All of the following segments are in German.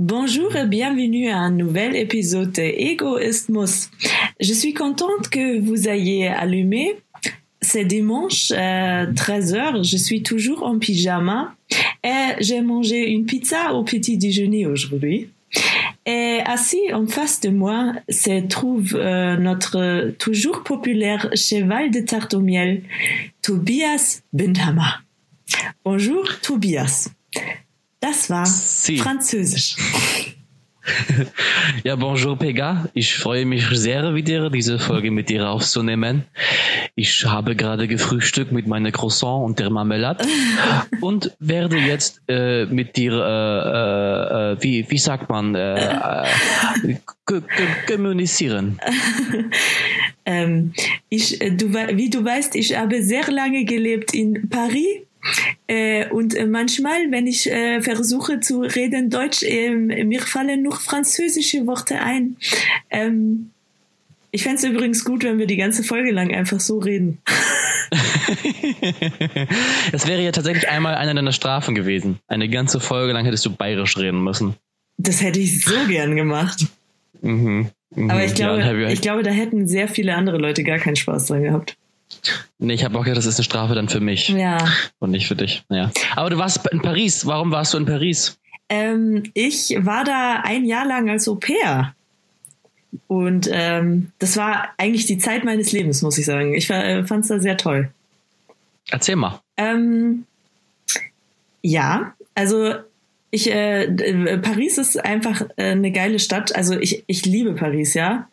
Bonjour et bienvenue à un nouvel épisode de Égoïsmus. Je suis contente que vous ayez allumé. C'est dimanche, euh, 13h, je suis toujours en pyjama et j'ai mangé une pizza au petit déjeuner aujourd'hui. Et assis en face de moi se trouve euh, notre toujours populaire cheval de tarte au miel, Tobias Bindhammer. Bonjour Tobias. Das war Sie. Französisch. Ja, bonjour Pega. Ich freue mich sehr wieder, diese Folge mit dir aufzunehmen. Ich habe gerade gefrühstückt mit meiner Croissant und der Marmelade und werde jetzt äh, mit dir, äh, äh, äh, wie, wie sagt man, äh, äh, kommunizieren. Ähm, ich, du, wie du weißt, ich habe sehr lange gelebt in Paris. Äh, und äh, manchmal, wenn ich äh, versuche zu reden Deutsch, ähm, mir fallen nur französische Worte ein. Ähm, ich fänd's übrigens gut, wenn wir die ganze Folge lang einfach so reden. Das wäre ja tatsächlich einmal eine deiner Strafen gewesen. Eine ganze Folge lang hättest du bayerisch reden müssen. Das hätte ich so gern gemacht. Mhm. Mhm. Aber ich Ja, glaube, ich- ich glaube, da hätten sehr viele andere Leute gar keinen Spaß dran gehabt. Nee, ich habe auch gedacht, das ist eine Strafe dann für mich Ja. und nicht für dich. Ja. Aber du warst in Paris. Warum warst du in Paris? Ähm, ich war da ein Jahr lang als Au pair. Und ähm, das war eigentlich die Zeit meines Lebens, muss ich sagen. Ich äh, fand es da sehr toll. Erzähl mal. Ähm, ja, also ich, äh, d- Paris ist einfach äh, eine geile Stadt. Also ich, ich liebe Paris, ja.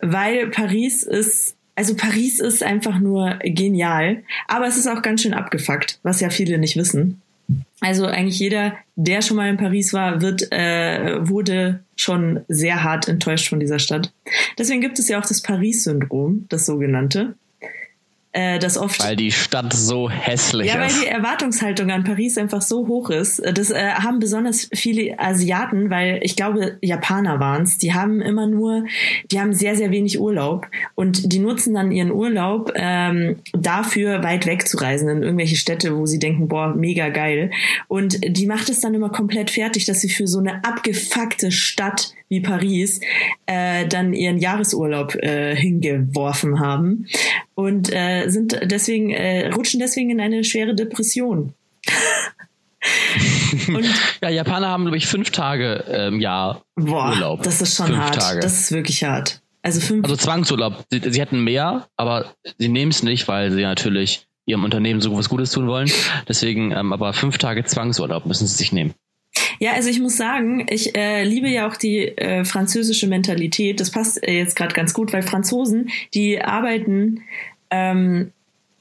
Weil Paris ist, also Paris ist einfach nur genial. Aber es ist auch ganz schön abgefuckt, was ja viele nicht wissen. Also eigentlich jeder, der schon mal in Paris war, wird, äh, wurde schon sehr hart enttäuscht von dieser Stadt. Deswegen gibt es ja auch das Paris-Syndrom, das sogenannte. Äh, das oft Weil die Stadt so hässlich ja, weil ist. die Erwartungshaltung an Paris einfach so hoch ist. Das äh, haben besonders viele Asiaten, weil ich glaube, Japaner waren's. Die haben immer nur, die haben sehr, sehr wenig Urlaub und die nutzen dann ihren Urlaub ähm, dafür, weit weg zu reisen in irgendwelche Städte, wo sie denken, boah, mega geil. Und die macht es dann immer komplett fertig, dass sie für so eine abgefuckte Stadt wie Paris äh, dann ihren Jahresurlaub äh, hingeworfen haben und äh, sind deswegen äh, rutschen deswegen in eine schwere Depression. und Ja, Japaner haben, glaube ich, fünf Tage im Jahr boah, Urlaub. das ist schon fünf hart. Tage. Das ist wirklich hart. Also fünf. also Zwangsurlaub. Sie, sie hätten mehr, aber sie nehmen es nicht, weil sie natürlich ihrem Unternehmen so was Gutes tun wollen. Deswegen, ähm, aber fünf Tage Zwangsurlaub müssen sie sich nehmen. Ja, also ich muss sagen, ich äh, liebe ja auch die äh, französische Mentalität. Das passt äh, jetzt gerade ganz gut, weil Franzosen, die arbeiten, ähm,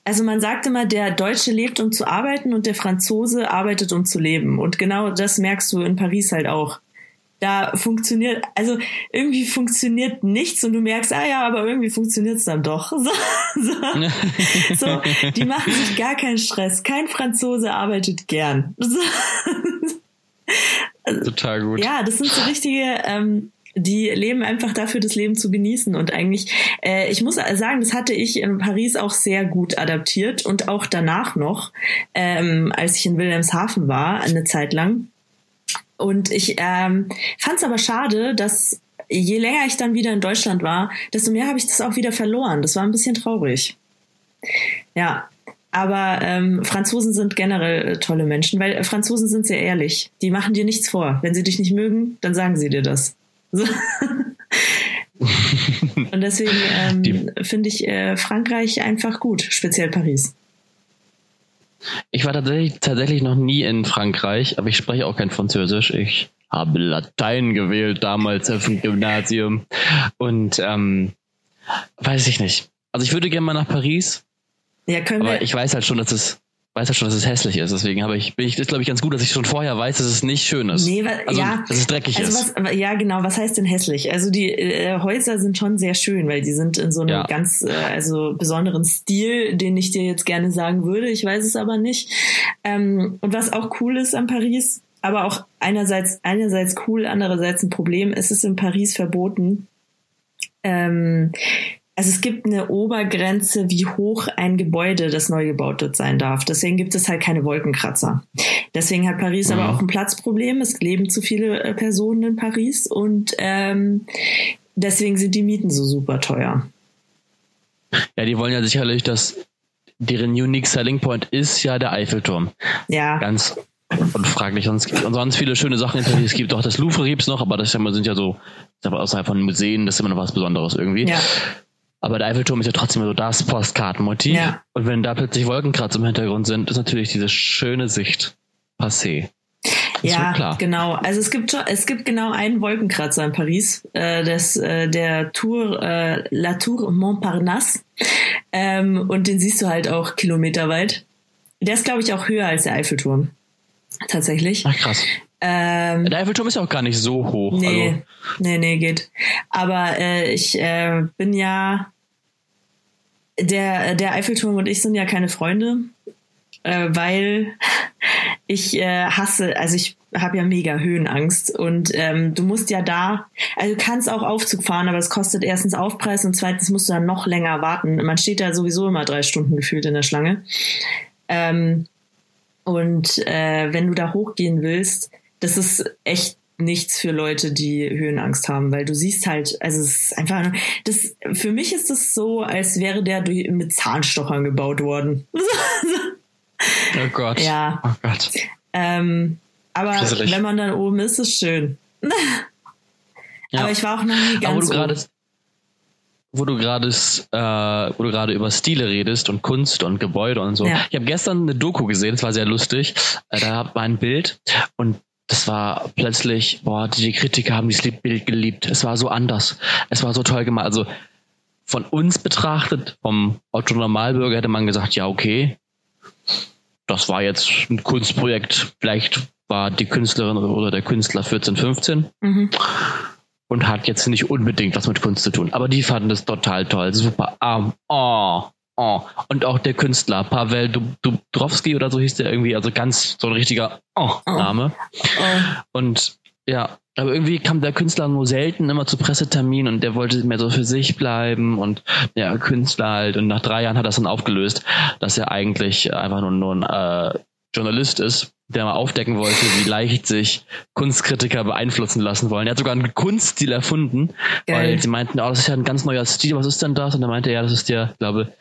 also man sagt immer, der Deutsche lebt, um zu arbeiten und der Franzose arbeitet, um zu leben. Und genau das merkst du in Paris halt auch. Da funktioniert, also irgendwie funktioniert nichts und du merkst, ah ja, aber irgendwie funktioniert es dann doch. So, so, so, die machen sich gar keinen Stress. Kein Franzose arbeitet gern. So. Total gut. Ja, das sind so richtige, ähm, die leben einfach dafür, das Leben zu genießen. Und eigentlich, äh, ich muss sagen, das hatte ich in Paris auch sehr gut adaptiert und auch danach noch, ähm, als ich in Wilhelmshaven war, eine Zeit lang. Und ich ähm, fand es aber schade, dass je länger ich dann wieder in Deutschland war, desto mehr habe ich das auch wieder verloren. Das war ein bisschen traurig. Ja, aber ähm, Franzosen sind generell äh, tolle Menschen, weil äh, Franzosen sind sehr ehrlich. Die machen dir nichts vor. Wenn sie dich nicht mögen, dann sagen sie dir das. So. Und deswegen ähm, finde ich äh, Frankreich einfach gut, speziell Paris. Ich war tatsächlich, tatsächlich noch nie in Frankreich, aber ich spreche auch kein Französisch. Ich habe Latein gewählt damals auf dem Gymnasium. Und ähm, weiß ich nicht. Also ich würde gerne mal nach Paris, Ja, können wir. aber ich weiß halt schon, dass es weiß halt schon, dass es hässlich ist. Deswegen habe ich, bin ich, das glaube ich ganz gut, dass ich schon vorher weiß, dass es nicht schön ist. Nee, wa- also, ja. dass es dreckig Also ist. was, ja, genau. Was heißt denn hässlich? Also die äh, Häuser sind schon sehr schön, weil die sind in so einem Ja. ganz äh, also besonderen Stil, den ich dir jetzt gerne sagen würde. Ich weiß es aber nicht. Ähm, und was auch cool ist an Paris, aber auch einerseits einerseits cool, andererseits ein Problem. Es ist in Paris verboten. Ähm, also es gibt eine Obergrenze, wie hoch ein Gebäude, das neu gebaut wird, sein darf. Deswegen gibt es halt keine Wolkenkratzer. Deswegen hat Paris mhm. aber auch ein Platzproblem. Es leben zu viele äh, Personen in Paris und ähm, deswegen sind die Mieten so super teuer. Ja, die wollen ja sicherlich, dass deren Unique Selling Point ist ja der Eiffelturm. Ja. Ganz unfraglich. Und sonst viele schöne Sachen in Paris. Es gibt auch das Louvre gibt's noch, aber das sind ja so, aber außerhalb von Museen, das ist immer noch was Besonderes irgendwie. Ja. Aber der Eiffelturm ist ja trotzdem so das Postkartenmotiv. Ja. Und wenn da plötzlich Wolkenkratzer im Hintergrund sind, ist natürlich diese schöne Sicht passé. ja, genau. Also es gibt es gibt genau einen Wolkenkratzer in Paris, äh, das äh, der Tour äh, La Tour Montparnasse, ähm, und den siehst du halt auch kilometerweit. Der ist glaube ich auch höher als der Eiffelturm, tatsächlich. Ach krass. Ähm, der Eiffelturm ist ja auch gar nicht so hoch. Nee, also. nee, nee, geht. Aber äh, ich äh, bin ja der der Eiffelturm und ich sind ja keine Freunde, äh, weil ich äh, hasse, also ich habe ja mega Höhenangst und ähm, du musst ja da, also du kannst auch Aufzug fahren, aber es kostet erstens Aufpreis und zweitens musst du dann noch länger warten. Man steht da sowieso immer drei Stunden gefühlt in der Schlange. Ähm, und äh, wenn du da hochgehen willst, das ist echt nichts für Leute, die Höhenangst haben, weil du siehst halt, also es ist einfach, das, für mich ist das so, als wäre der mit Zahnstochern gebaut worden. oh Gott. Ja. Oh Gott. Ähm, aber Grisselig. wenn man dann oben ist, ist es schön. ja. Aber ich war auch noch nie ganz du oben. Wo du gerade äh, wo du gerade über Stile redest und Kunst und Gebäude und so. Ja. Ich habe gestern eine Doku gesehen, das war sehr lustig. Äh, da war ein Bild und das war plötzlich, boah, die Kritiker haben dieses Bild geliebt. Es war so anders. Es war so toll gemacht. Also von uns betrachtet, vom Otto Normalbürger hätte man gesagt, ja, okay, das war jetzt ein Kunstprojekt. Vielleicht war die Künstlerin oder der Künstler 14, 15 mhm. und hat jetzt nicht unbedingt was mit Kunst zu tun. Aber die fanden das total toll. Super. Um, oh, oh. Und auch der Künstler, Pavel Dubrovski oder so hieß der irgendwie, also ganz so ein richtiger oh, oh. Name. Oh. Und ja, aber irgendwie kam der Künstler nur selten immer zu Presseterminen und der wollte mehr so für sich bleiben und ja, Künstler halt. Und nach drei Jahren hat er es dann aufgelöst, dass er eigentlich einfach nur, nur ein äh, Journalist ist, der mal aufdecken wollte, wie leicht sich Kunstkritiker beeinflussen lassen wollen. Er hat sogar einen Kunststil erfunden, Geil. weil sie meinten, oh, das ist ja ein ganz neuer Stil, was ist denn das? Und er meinte, ja, das ist der, glaube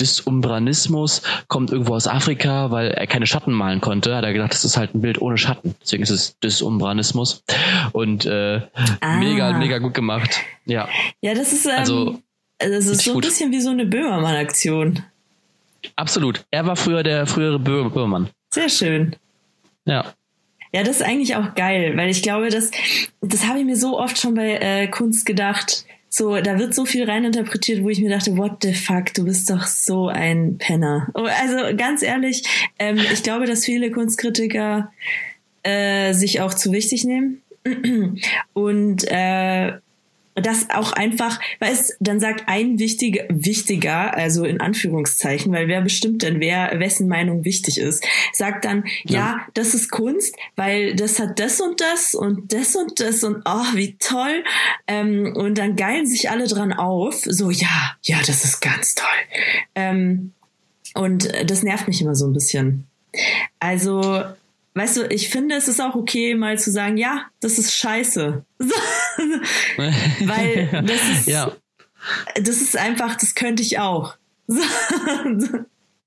Disumbranismus kommt irgendwo aus Afrika, weil er keine Schatten malen konnte. Hat er gedacht, das ist halt ein Bild ohne Schatten. Deswegen ist es Disumbranismus. Und äh, ah. mega, mega gut gemacht. Ja. Ja, das ist, ähm, also, das ist so ein gut. bisschen wie so eine Böhmermann-Aktion. Absolut. Er war früher der frühere Böhmermann. Sehr schön. Ja. Ja, das ist eigentlich auch geil, weil ich glaube, das, das habe ich mir so oft schon bei äh, Kunst gedacht so, da wird so viel reininterpretiert, wo ich mir dachte, what the fuck, du bist doch so ein Penner. Oh, also ganz ehrlich, ähm, ich glaube, dass viele Kunstkritiker äh, sich auch zu wichtig nehmen und äh, das auch einfach, weil es dann sagt ein wichtiger, wichtiger, also in Anführungszeichen, weil wer bestimmt denn, wer wessen Meinung wichtig ist, sagt dann, ja, ja das ist Kunst, weil das hat das und das und das und das und oh, wie toll. Ähm, und dann geilen sich alle dran auf, so, ja, ja, das ist ganz toll. Ähm, und das nervt mich immer so ein bisschen. Also, weißt du, ich finde, es ist auch okay, mal zu sagen, ja, das ist scheiße. Weil das ist, ja. das ist einfach, das könnte ich auch.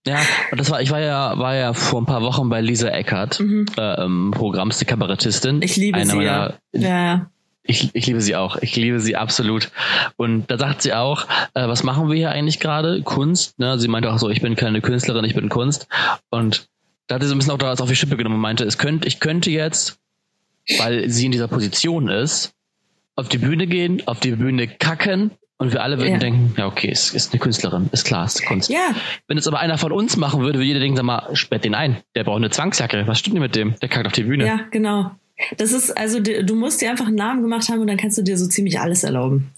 Ja, und das war, ich war ja, war ja vor ein paar Wochen bei Lisa Eckert, mhm. äh, im die Kabarettistin. Ich liebe sie, meiner, ja. ja. Ich, ich liebe sie auch. Ich liebe sie absolut. Und da sagt sie auch, äh, was machen wir hier eigentlich gerade? Kunst. Ne? Sie meinte auch so, ich bin keine Künstlerin, ich bin Kunst. Und da hat sie so ein bisschen auch da auf die Schippe genommen und meinte, es könnte, ich könnte jetzt, weil sie in dieser Position ist, auf die Bühne gehen, auf die Bühne kacken und wir alle würden ja. denken, ja, okay, es ist eine Künstlerin, ist klar, ist Kunst. Ja. Wenn es aber einer von uns machen würde, würde jeder denken, sag mal, sperrt den ein. Der braucht eine Zwangsjacke. Was stimmt denn mit dem? Der kackt auf die Bühne. Ja, genau. Das ist, also, du musst dir einfach einen Namen gemacht haben und dann kannst du dir so ziemlich alles erlauben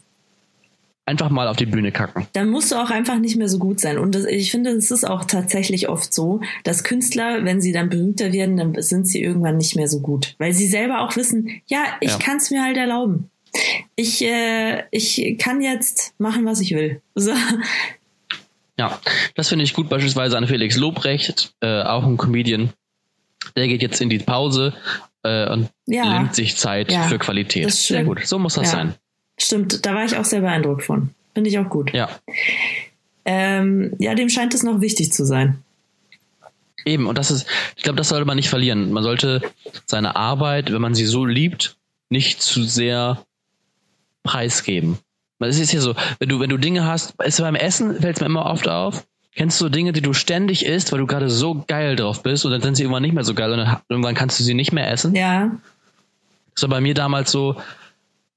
einfach mal auf die Bühne kacken. Dann musst du auch einfach nicht mehr so gut sein. Und das, ich finde, es ist auch tatsächlich oft so, dass Künstler, wenn sie dann berühmter werden, dann sind sie irgendwann nicht mehr so gut. Weil sie selber auch wissen, ja, ich ja. kann es mir halt erlauben. Ich, äh, ich kann jetzt machen, was ich will. So. Ja, das finde ich gut. Beispielsweise an Felix Lobrecht, äh, auch ein Comedian. Der geht jetzt in die Pause äh, und Ja. nimmt sich Zeit Ja, für Qualität. Sehr gut. So muss das sein. Stimmt, da war ich auch sehr beeindruckt von. Finde ich auch gut. Ja. Ähm, ja, dem scheint es noch wichtig zu sein. Eben, und das ist, ich glaube, das sollte man nicht verlieren. Man sollte seine Arbeit, wenn man sie so liebt, nicht zu sehr preisgeben. Weil Es ist ja so, wenn du, wenn du Dinge hast, ist beim Essen fällt es mir immer oft auf. Kennst du Dinge, die du ständig isst, weil du gerade so geil drauf bist und dann sind sie irgendwann nicht mehr so geil und dann, irgendwann kannst du sie nicht mehr essen? Ja, Das war bei mir damals so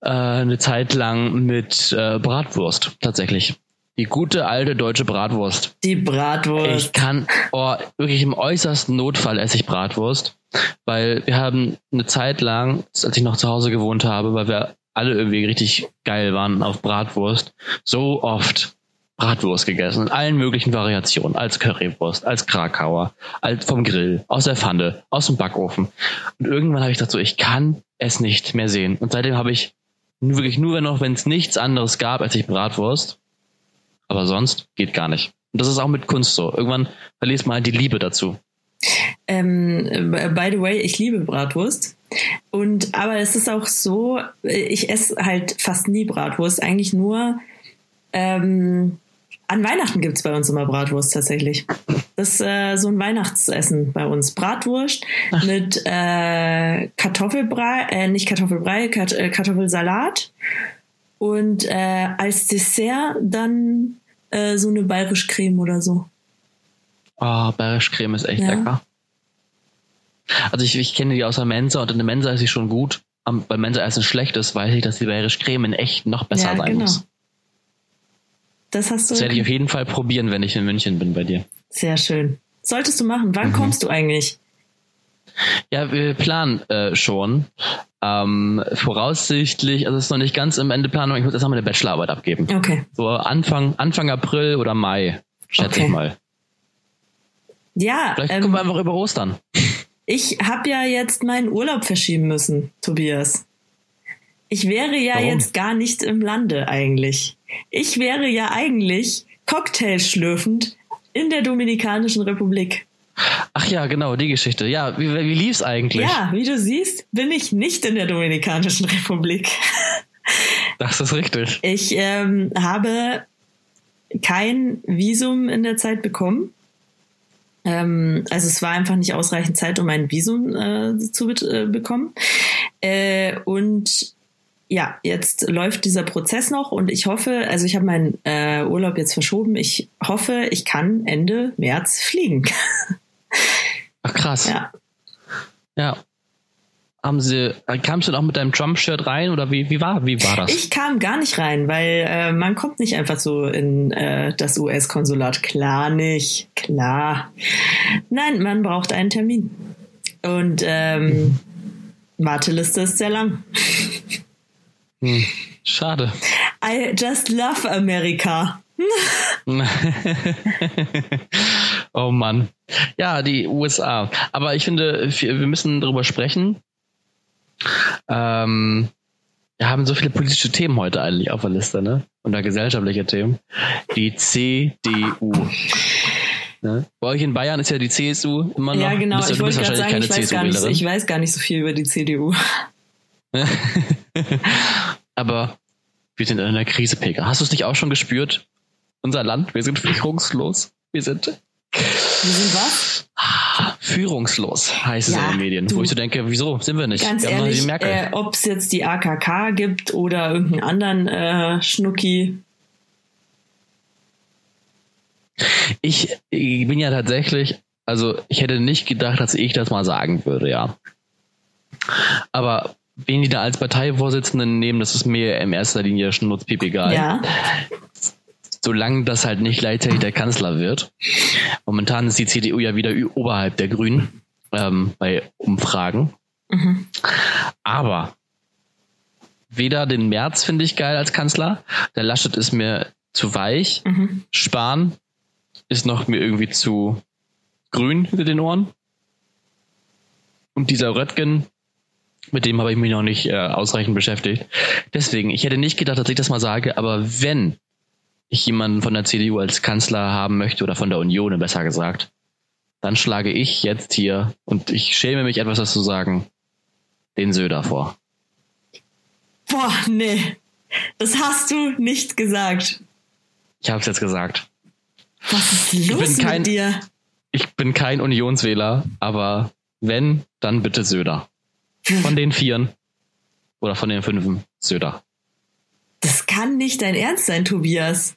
äh, eine Zeit lang mit äh, Bratwurst, tatsächlich. Die gute alte deutsche Bratwurst. die Bratwurst. Ich kann, oh, wirklich im äußersten Notfall esse ich Bratwurst, weil wir haben eine Zeit lang, als ich noch zu Hause gewohnt habe, weil wir alle irgendwie richtig geil waren auf Bratwurst, so oft Bratwurst gegessen, in allen möglichen Variationen, als Currywurst, als Krakauer, als vom Grill, aus der Pfanne, aus dem Backofen. Und irgendwann habe ich gedacht so, ich kann es nicht mehr sehen. Und seitdem habe ich wirklich nur noch, wenn es nichts anderes gab, esse ich Bratwurst. Aber sonst geht gar nicht. Und das ist auch mit Kunst so. Irgendwann verlierst man halt die Liebe dazu. Ähm, by the way, ich liebe Bratwurst. Und aber es ist auch so, ich esse halt fast nie Bratwurst, eigentlich nur ähm, an Weihnachten gibt's bei uns immer Bratwurst tatsächlich. Das ist äh, so ein Weihnachtsessen bei uns. Bratwurst mit äh, Kartoffelbrei, äh, nicht Kartoffelbrei, Kart äh, Kartoffelsalat. Und äh, als Dessert dann äh, so eine bayerisch Creme oder so. Oh, Bayerisch Creme ist echt Ja. lecker. Also ich, ich kenne die aus der Mensa und in der Mensa ist sie schon gut. Am, beim Mensa Essen schlecht ist, weiß ich, dass die Bayerisch Creme in echt noch besser Ja, sein genau. muss. Das hast du. Das werde ich auf jeden Fall probieren, wenn ich in München bin bei dir. Sehr schön. Solltest du machen. Wann kommst du eigentlich? Ja, wir planen äh, schon. Ähm, voraussichtlich, also es ist noch nicht ganz im Ende Planung, ich muss erst noch meine Bachelorarbeit abgeben. Okay. So Anfang, Anfang April oder Mai, schätze Okay. ich mal. Ja, Vielleicht ähm, kommen wir einfach über Ostern. ich habe ja jetzt meinen Urlaub verschieben müssen, Tobias. Ich wäre ja Warum? jetzt gar nicht im Lande eigentlich. Ich wäre ja eigentlich Cocktail schlürfend in der Dominikanischen Republik. Ach ja, genau, die Geschichte. Ja, wie, wie lief's eigentlich? Ja, wie du siehst, bin ich nicht in der Dominikanischen Republik. Das ist richtig. Ich ähm, habe kein Visum in der Zeit bekommen. Ähm, also es war einfach nicht ausreichend Zeit, um ein Visum äh, zu äh, bekommen. Äh, und ja, jetzt läuft dieser Prozess noch und ich hoffe, also ich habe meinen äh, Urlaub jetzt verschoben. Ich hoffe, ich kann Ende März fliegen. Ach krass. ja. Ja. Haben sie, kamst du auch mit deinem Trump-Shirt rein oder wie, wie war, wie war das? Ich kam gar nicht rein, weil äh, man kommt nicht einfach so in äh, das US-Konsulat. Klar nicht, klar. Nein, man braucht einen Termin. Und ähm, Warteliste ist sehr lang. Hm, schade. I just love America. oh Mann. Ja, die USA. Aber ich finde, wir müssen darüber sprechen. Ähm, wir haben so viele politische Themen heute eigentlich auf der Liste, ne? Und da gesellschaftliche Themen. Die CDU. Ne? Bei euch in Bayern ist ja die CSU immer noch. Ja, genau. Bist ich wollte gerade sagen, ich weiß, gar nicht, ich weiß gar nicht so viel über die CDU. Aber wir sind in einer Krise, Pega. Hast du es nicht auch schon gespürt? Unser Land, wir sind führungslos. Wir sind Wir sind was? führungslos, heißt es Ja, in den Medien. du- Wo ich so denke, wieso sind wir nicht? Ganz wir ehrlich, äh, ob es jetzt die AKK gibt oder irgendeinen anderen äh, Schnucki. ich, ich bin ja tatsächlich, also ich hätte nicht gedacht, dass ich das mal sagen würde, ja. Aber wen die da als Parteivorsitzenden nehmen, das ist mir in erster Linie schnurzpiep egal. Ja. solange das halt nicht gleichzeitig der Kanzler wird. Momentan ist die CDU ja wieder oberhalb der Grünen ähm, bei Umfragen. Mhm. Aber weder den Merz finde ich geil als Kanzler, der Laschet ist mir zu weich, Mhm. Spahn ist noch mir irgendwie zu grün hinter den Ohren. Und dieser Röttgen Mit dem habe ich mich noch nicht äh, ausreichend beschäftigt. Deswegen, ich hätte nicht gedacht, dass ich das mal sage, aber wenn ich jemanden von der CDU als Kanzler haben möchte oder von der Union, besser gesagt, dann schlage ich jetzt hier, und ich schäme mich etwas, das zu sagen, den Söder vor. Boah, nee. Das hast du nicht gesagt. Ich habe es jetzt gesagt. Was ist los kein, mit dir? Ich bin kein Unionswähler, aber wenn, dann bitte Söder. Von den Vieren oder von den Fünfen Söder. Das kann nicht dein Ernst sein, Tobias.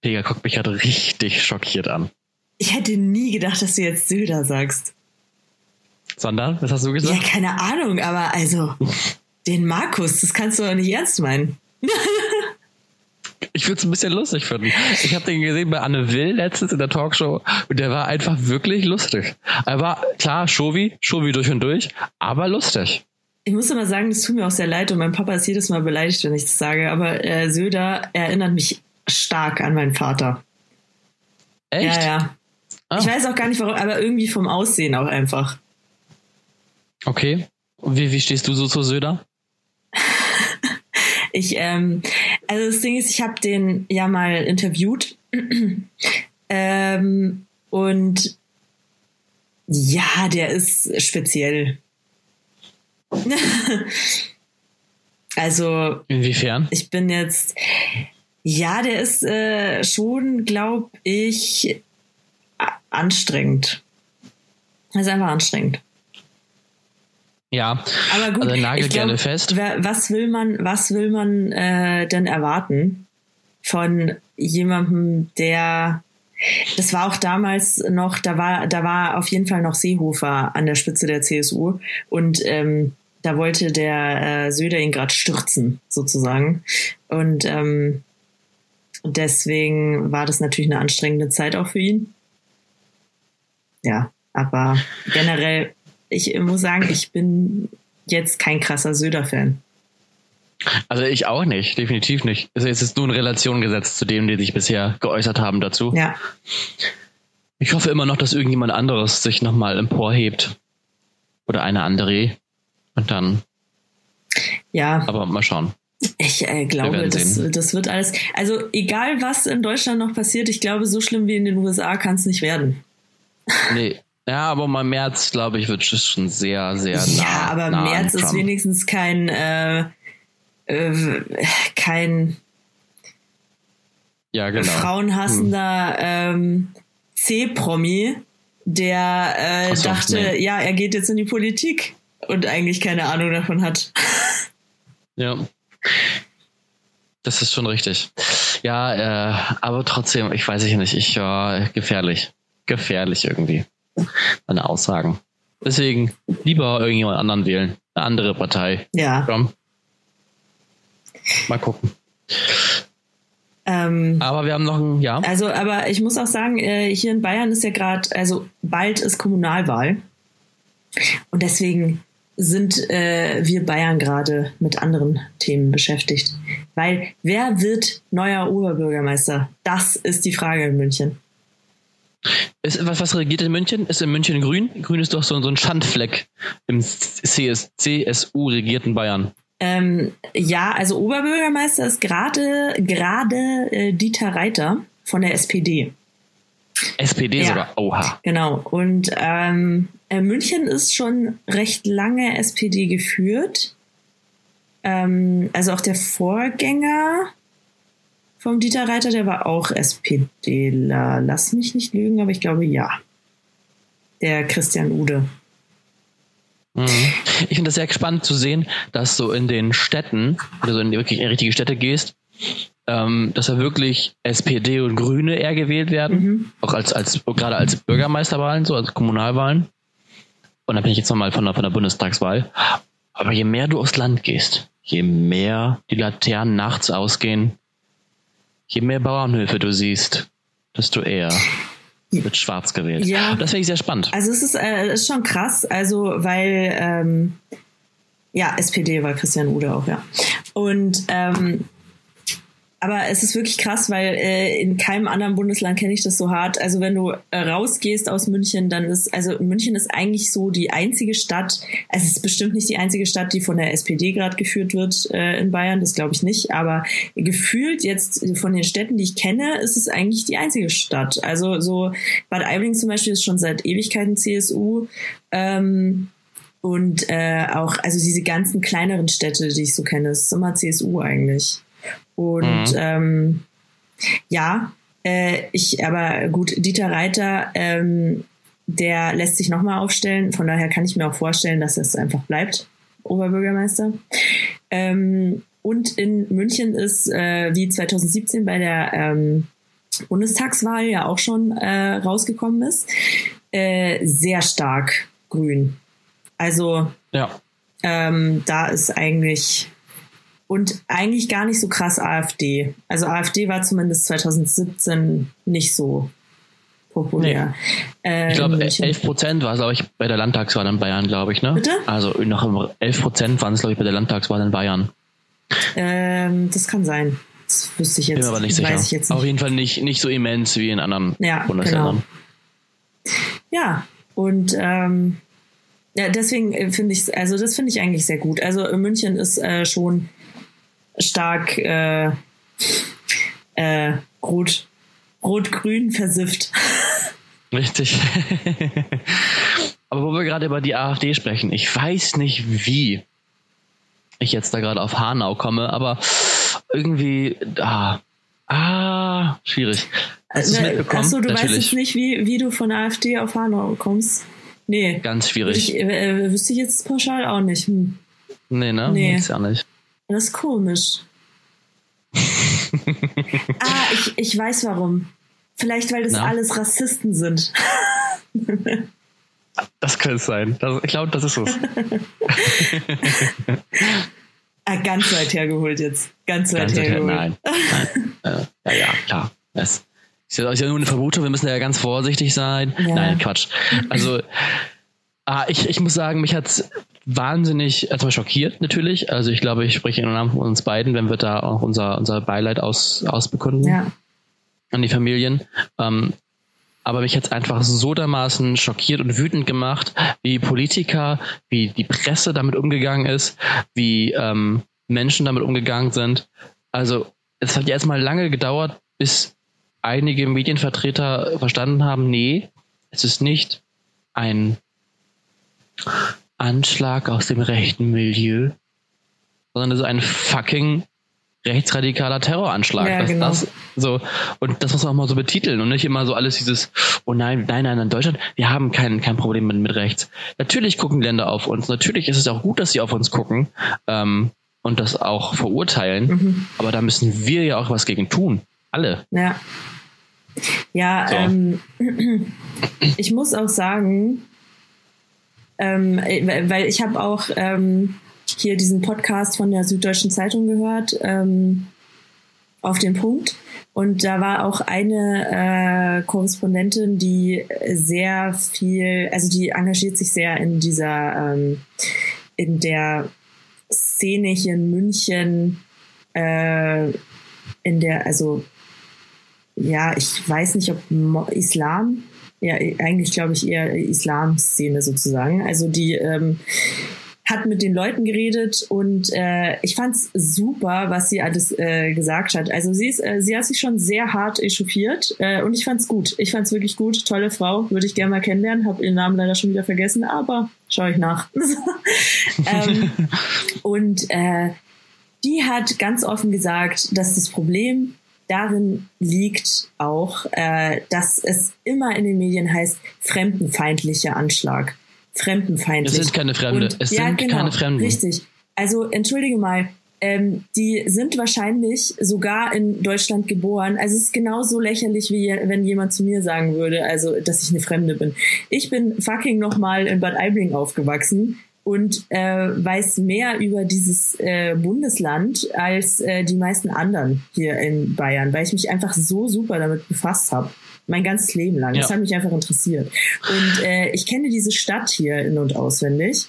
Pega guckt mich gerade richtig schockiert an. Ich hätte nie gedacht, dass du jetzt Söder sagst. Sondern? Was hast du gesagt? Ja, keine Ahnung, aber also, den Markus, das kannst du doch nicht ernst meinen. ich würde es ein bisschen lustig finden. Ich habe den gesehen bei Anne Will letztens in der Talkshow und der war einfach wirklich lustig. Er war klar, Shovi, Shovi durch und durch, aber lustig. Ich muss immer sagen, das tut mir auch sehr leid und mein Papa ist jedes Mal beleidigt, wenn ich das sage, aber äh, Söder erinnert mich stark an meinen Vater. Echt? Ja, ja. Ah. Ich weiß auch gar nicht warum, aber irgendwie vom Aussehen auch einfach. Okay. Wie, wie stehst du so zu Söder? ich, ähm, also das Ding ist, ich habe den ja mal interviewt ähm, und ja, der ist speziell. also. Inwiefern? Ich bin jetzt. Ja, der ist äh, schon, glaube ich, anstrengend. Er ist einfach anstrengend. Ja, aber gut, also nagel glaub, gerne fest. Was will man, was will man äh, denn erwarten von jemandem, der das war auch damals noch, da war, da war auf jeden Fall noch Seehofer an der Spitze der CSU und ähm, da wollte der äh, Söder ihn gerade stürzen, sozusagen. Und ähm, deswegen war das natürlich eine anstrengende Zeit auch für ihn. Ja, aber generell ich muss sagen, ich bin jetzt kein krasser Söder-Fan. Also ich auch nicht, definitiv nicht. Also es ist nur in Relation gesetzt zu dem, die sich bisher geäußert haben dazu. Ja. Ich hoffe immer noch, dass irgendjemand anderes sich nochmal emporhebt. Oder eine andere. Und dann. Ja. Aber mal schauen. Ich äh, glaube, das, das wird alles. Also egal, was in Deutschland noch passiert, ich glaube, so schlimm wie in den USA kann es nicht werden. Nee, ja, aber mal März, glaube ich, wird es schon sehr, sehr nah. Ja, aber nah März ist wenigstens kein, äh, äh, kein ja, genau. frauenhassender hm. ähm, C-Promi, der äh, so, dachte, nee. ja, er geht jetzt in die Politik und eigentlich keine Ahnung davon hat. Ja. Das ist schon richtig. Ja, äh, aber trotzdem, ich weiß ich nicht, ich war äh, gefährlich. Gefährlich irgendwie meine Aussagen. Deswegen lieber irgendjemand anderen wählen. Eine andere Partei. Ja. Komm. Mal gucken. Ähm, aber wir haben noch ein, ja. Also, aber ich muss auch sagen, äh, hier in Bayern ist ja gerade, also bald ist Kommunalwahl. Und deswegen sind äh, wir Bayern gerade mit anderen Themen beschäftigt. Weil wer wird neuer Oberbürgermeister? Das ist die Frage in München. Ist, was, was regiert in München? Ist in München grün? Grün ist doch so, so ein Schandfleck im CS, CSU regierten Bayern. Ähm, ja, also Oberbürgermeister ist gerade gerade äh, Dieter Reiter von der SPD. SPD ja, sogar, oha. Genau. Und ähm, äh, München ist schon recht lange SPD geführt. Ähm, also auch der Vorgänger vom Dieter Reiter, der war auch SPDler. Lass mich nicht lügen, aber ich glaube ja. Der Christian Ude. Mhm. Ich finde das sehr spannend zu sehen, dass so in den Städten, wenn du in wirklich in richtige Städte gehst, ähm, dass da wirklich SPD und Grüne eher gewählt werden, mhm. auch als, als gerade als Bürgermeisterwahlen, so als Kommunalwahlen. Und dann bin ich jetzt nochmal von der, von der Bundestagswahl. Aber je mehr du aufs Land gehst, je mehr die Laternen nachts ausgehen, je mehr Bauernhöfe du siehst, desto eher wird schwarz gewählt. Ja. Das finde ich sehr spannend. Also es ist, äh, ist schon krass, also weil ähm, ja, SPD war Christian Ude auch, ja. Und ähm, aber es ist wirklich krass, weil äh, in keinem anderen Bundesland kenne ich das so hart. Also wenn du äh, rausgehst aus München, dann ist, also München ist eigentlich so die einzige Stadt, es ist bestimmt nicht die einzige Stadt, die von der SPD gerade geführt wird äh, in Bayern, das glaube ich nicht, aber gefühlt jetzt von den Städten, die ich kenne, ist es eigentlich die einzige Stadt. Also so Bad Aibling zum Beispiel ist schon seit Ewigkeiten CSU. Ähm, und äh, auch, also diese ganzen kleineren Städte, die ich so kenne, ist immer CSU eigentlich. Und mhm. ähm, ja, äh, ich, aber gut, Dieter Reiter, ähm, der lässt sich nochmal aufstellen. Von daher kann ich mir auch vorstellen, dass es einfach bleibt, Oberbürgermeister. Ähm, und in München ist, äh, wie 2017 bei der ähm, Bundestagswahl ja auch schon äh, rausgekommen ist, äh, sehr stark grün. Also ja. ähm, da ist eigentlich und eigentlich gar nicht so krass AfD. Also AfD war zumindest 2017 nicht so populär. Nee. Äh, ich glaube, 11 Prozent war es, glaube ich, bei der Landtagswahl in Bayern, glaube ich, ne? Bitte? Also noch 11 Prozent waren es, glaube ich, bei der Landtagswahl in Bayern. Ähm, das kann sein. Das wüsste ich jetzt. Bin aber nicht sicher. Nicht. Auf jeden Fall nicht, nicht so immens wie in anderen ja, Bundesländern. Genau. Ja, und ähm, ja, deswegen äh, finde ich, also das finde ich eigentlich sehr gut. Also München ist äh, schon stark äh, äh, rot, rot-grün versifft. Richtig. Aber wo wir gerade über die AfD sprechen, ich weiß nicht, wie ich jetzt da gerade auf Hanau komme, aber irgendwie, ah, ah schwierig. Hast du mitbekommen? Achso, du Natürlich. weißt jetzt nicht, wie, wie du von AfD auf Hanau kommst. Nee. Ganz schwierig. Ich, äh, wüsste ich jetzt pauschal auch nicht. Hm. Nee, ne? Nee. Ist ja nicht. Das ist komisch. ah, ich, ich weiß warum. Vielleicht, weil das Na? alles Rassisten sind. das könnte es sein. Das, ich glaube, das ist es. ah, ganz weit hergeholt jetzt. Ganz weit ganz hergeholt. Nein. nein. Äh, ja, ja, klar. Es ja, ist ja nur eine Vermutung, wir müssen ja ganz vorsichtig sein. Ja. Nein, Quatsch. Also, ah, ich, ich muss sagen, mich hat wahnsinnig erstmal schockiert natürlich. Also ich glaube, ich spreche im Namen von uns beiden, wenn wir da auch unser, unser Beileid aus, ausbekunden ja. an die Familien. Ähm, aber mich hat einfach so dermaßen schockiert und wütend gemacht, wie Politiker, wie die Presse damit umgegangen ist, wie ähm, Menschen damit umgegangen sind. Also es hat ja erstmal lange gedauert, bis einige Medienvertreter verstanden haben, nee, es ist nicht ein Anschlag aus dem rechten Milieu, sondern es ist ein fucking rechtsradikaler Terroranschlag. Ja, das, genau. das, so, und das muss man auch mal so betiteln und nicht immer so alles dieses, oh nein, nein, nein, in Deutschland, wir haben kein, kein Problem mit, mit rechts. Natürlich gucken Länder auf uns, natürlich ist es auch gut, dass sie auf uns gucken ähm, und das auch verurteilen, mhm. aber da müssen wir ja auch was gegen tun. Alle. Ja. Ja, so. ähm, ich muss auch sagen, ähm, äh, weil ich habe auch ähm, hier diesen Podcast von der Süddeutschen Zeitung gehört, ähm, auf den Punkt. Und da war auch eine äh, Korrespondentin, die sehr viel, also die engagiert sich sehr in dieser, ähm, in der Szene hier in München, äh, in der, also ja, ich weiß nicht, ob Islam ja, eigentlich glaube ich eher Islam-Szene sozusagen. Also die ähm, hat mit den Leuten geredet und äh, ich fand's super, was sie alles äh, gesagt hat. Also sie ist, äh, sie hat sich schon sehr hart echauffiert äh, und ich fand's gut. Ich fand's wirklich gut. Tolle Frau, würde ich gerne mal kennenlernen. Habe ihren Namen leider schon wieder vergessen, aber schaue ich nach. ähm, und äh, die hat ganz offen gesagt, dass das Problem darin liegt auch, äh, dass es immer in den Medien heißt, fremdenfeindlicher Anschlag. Fremdenfeindlich. Es sind keine Fremde. Und, es ja, sind genau, keine Fremden. Richtig. Also entschuldige mal, ähm, die sind wahrscheinlich sogar in Deutschland geboren. Also es ist genauso lächerlich, wie wenn jemand zu mir sagen würde, also dass ich eine Fremde bin. Ich bin fucking nochmal in Bad Aibling aufgewachsen und äh, weiß mehr über dieses äh, Bundesland als äh, die meisten anderen hier in Bayern, weil ich mich einfach so super damit befasst habe. Mein ganzes Leben lang. Ja. Das hat mich einfach interessiert. Und äh, ich kenne diese Stadt hier in- und auswendig.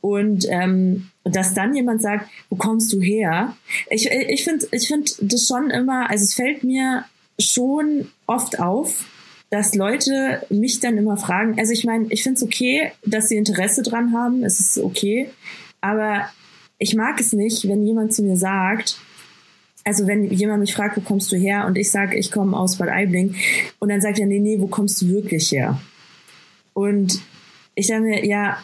Und ähm, dass dann jemand sagt, wo kommst du her? Ich, ich finde ich find das schon immer, also es fällt mir schon oft auf, dass Leute mich dann immer fragen, also ich meine, ich finde es okay, dass sie Interesse dran haben, es ist okay, aber ich mag es nicht, wenn jemand zu mir sagt, also wenn jemand mich fragt, wo kommst du her und ich sage, ich komme aus Bad Aibling und dann sagt er, nee, nee, wo kommst du wirklich her? Und ich sage mir, ja,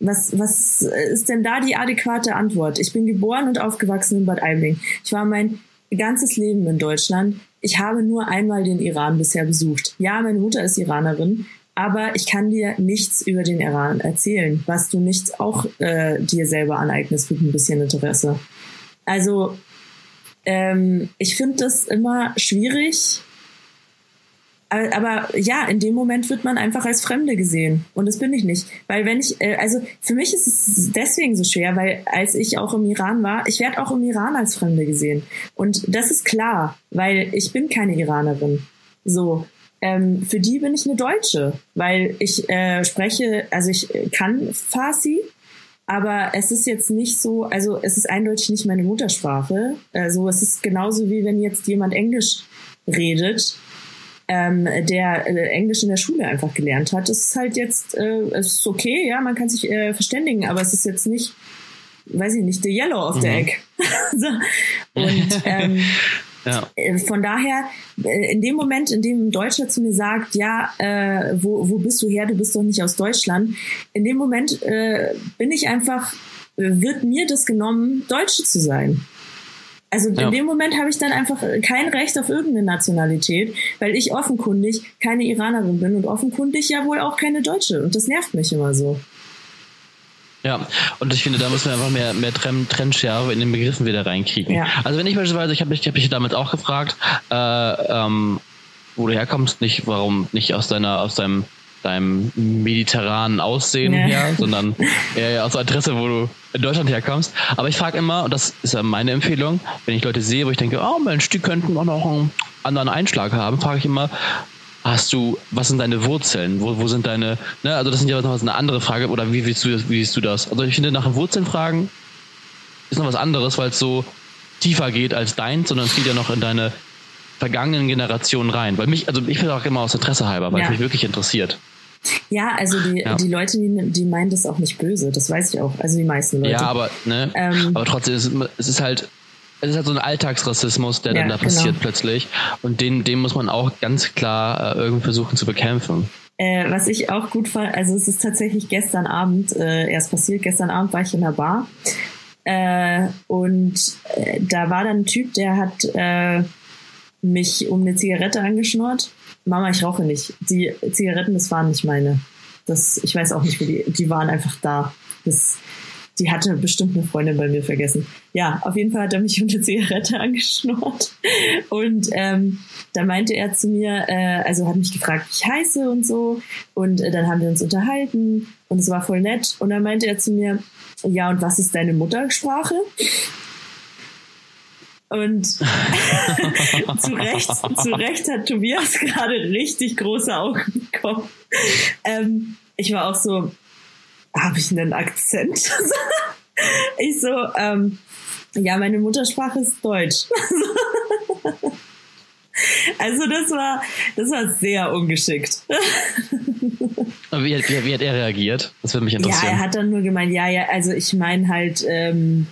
was, was ist denn da die adäquate Antwort? Ich bin geboren und aufgewachsen in Bad Aibling. Ich war mein ganzes Leben in Deutschland. Ich habe nur einmal den Iran bisher besucht. Ja, meine Mutter ist Iranerin, aber ich kann dir nichts über den Iran erzählen, was du nicht auch äh, dir selber aneignest mit ein bisschen Interesse. Also ähm, ich finde das immer schwierig, aber ja, in dem Moment wird man einfach als Fremde gesehen. Und das bin ich nicht. Weil wenn ich, äh, also für mich ist es deswegen so schwer, weil als ich auch im Iran war, ich werde auch im Iran als Fremde gesehen. Und das ist klar, weil ich bin keine Iranerin. So. Ähm, für die bin ich eine Deutsche, weil ich äh, spreche, also ich kann Farsi, aber es ist jetzt nicht so, also es ist eindeutig nicht meine Muttersprache. Also es ist genauso wie wenn jetzt jemand Englisch redet ähm, der äh, Englisch in der Schule einfach gelernt hat. Das ist halt jetzt, äh, es ist okay, ja, man kann sich äh, verständigen, aber es ist jetzt nicht, weiß ich nicht, the yellow of the mhm. egg. so. Und ähm, ja. Äh, von daher, äh, in dem Moment, in dem ein Deutscher zu mir sagt, ja, äh, wo, wo bist du her, du bist doch nicht aus Deutschland, in dem Moment äh, bin ich einfach, wird mir das genommen, Deutsche zu sein. Also in ja. dem Moment habe ich dann einfach kein Recht auf irgendeine Nationalität, weil ich offenkundig keine Iranerin bin und offenkundig ja wohl auch keine Deutsche. Und das nervt mich immer so. Ja, und ich finde, da müssen wir einfach mehr, mehr Trennschärfe in den Begriffen wieder reinkriegen. Ja. Also wenn ich beispielsweise, ich habe mich, hab mich damit auch gefragt, äh, ähm, wo du herkommst, nicht, warum nicht aus deiner, aus deinem deinem mediterranen Aussehen ja. her, sondern eher aus Adresse, wo du in Deutschland herkommst. Aber ich frage immer, und das ist ja meine Empfehlung, wenn ich Leute sehe, wo ich denke, oh Mensch, die könnten auch noch einen anderen Einschlag haben, frage ich immer, hast du, was sind deine Wurzeln? Wo, wo sind deine, ne, also das sind ja noch eine andere Frage, oder wie willst du, wie siehst du das? Also ich finde, nach den Wurzeln fragen ist noch was anderes, weil es so tiefer geht als dein, sondern es geht ja noch in deine vergangenen Generationen rein. Weil mich, also ich finde auch immer aus Interesse halber, weil ja. es mich wirklich interessiert. Ja, also die, ja. die Leute, die, die meinen das auch nicht böse, das weiß ich auch. Also die meisten Leute. Ja, aber, ne, ähm, aber trotzdem, es ist, es ist halt, es ist halt so ein Alltagsrassismus, der ja, dann da passiert genau. plötzlich. Und den, den muss man auch ganz klar äh, irgendwie versuchen zu bekämpfen. Äh, was ich auch gut fand, also es ist tatsächlich gestern Abend äh, erst passiert. Gestern Abend war ich in der Bar äh, und äh, da war dann ein Typ, der hat äh, mich um eine Zigarette angeschnurrt Mama, ich rauche nicht. Die Zigaretten, das waren nicht meine. Das, ich weiß auch nicht, wie die, die waren einfach da. Das, die hatte bestimmt eine Freundin bei mir vergessen. Ja, auf jeden Fall hat er mich um eine Zigarette angeschnurrt. Und ähm, da meinte er zu mir, äh, also hat mich gefragt, wie ich heiße und so. Und äh, dann haben wir uns unterhalten und es war voll nett. Und dann meinte er zu mir, ja, und was ist deine Muttersprache? Und zu, Recht, zu Recht hat Tobias gerade richtig große Augen bekommen. Ähm, ich war auch so, habe ich einen Akzent? ich so, ähm, ja, meine Muttersprache ist Deutsch. also das war, das war sehr ungeschickt. wie, wie, wie, hat er reagiert? Das würde mich interessieren. Ja, er hat dann nur gemeint, ja, ja, also ich meine halt, ähm,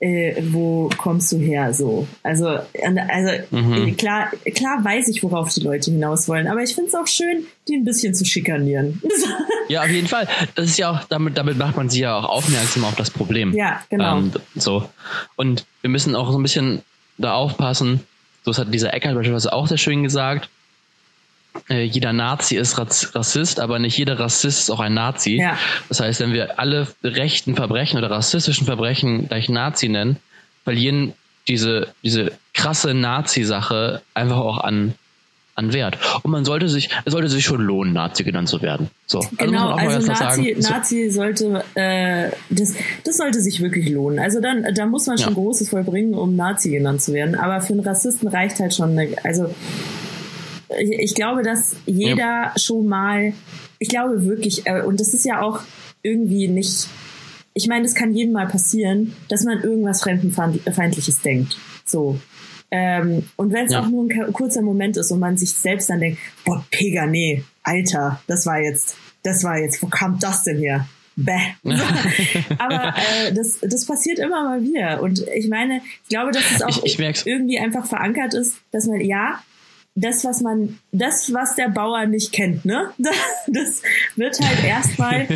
äh, wo kommst du her so. Also, also mhm. klar, klar weiß ich, worauf die Leute hinaus wollen, aber ich finde es auch schön, die ein bisschen zu schikanieren. ja, auf jeden Fall. Das ist ja auch, damit, damit macht man sie ja auch aufmerksam auf das Problem. Ja, genau. Ähm, so. Und wir müssen auch so ein bisschen da aufpassen. So hat dieser Eckert beispielsweise auch sehr schön gesagt äh, jeder Nazi ist Rassist, aber nicht jeder Rassist ist auch ein Nazi. Ja. Das heißt, wenn wir alle rechten Verbrechen oder rassistischen Verbrechen gleich Nazi nennen, verlieren diese, diese krasse Nazi-Sache einfach auch an, an Wert. Und man sollte sich, es sollte sich schon lohnen, Nazi genannt zu werden. So. Also genau, also Nazi, Nazi sollte, äh, das, das sollte sich wirklich lohnen. Also dann, da muss man schon ja. Großes vollbringen, um Nazi genannt zu werden. Aber für einen Rassisten reicht halt schon, eine, also ich glaube, dass jeder ja. schon mal, ich glaube wirklich, äh, und das ist ja auch irgendwie nicht, ich meine, es kann jedem mal passieren, dass man irgendwas Fremdenfeindliches denkt. So. Ähm, und wenn es ja. auch nur ein kurzer Moment ist und man sich selbst dann denkt, boah, Pega, nee, Alter, das war jetzt, das war jetzt, wo kam das denn her? Bäh. Aber äh, das, das passiert immer mal wieder. Und ich meine, ich glaube, dass es auch ich, ich irgendwie einfach verankert ist, dass man, ja, das, was man, das, was der Bauer nicht kennt, ne? Das wird halt erstmal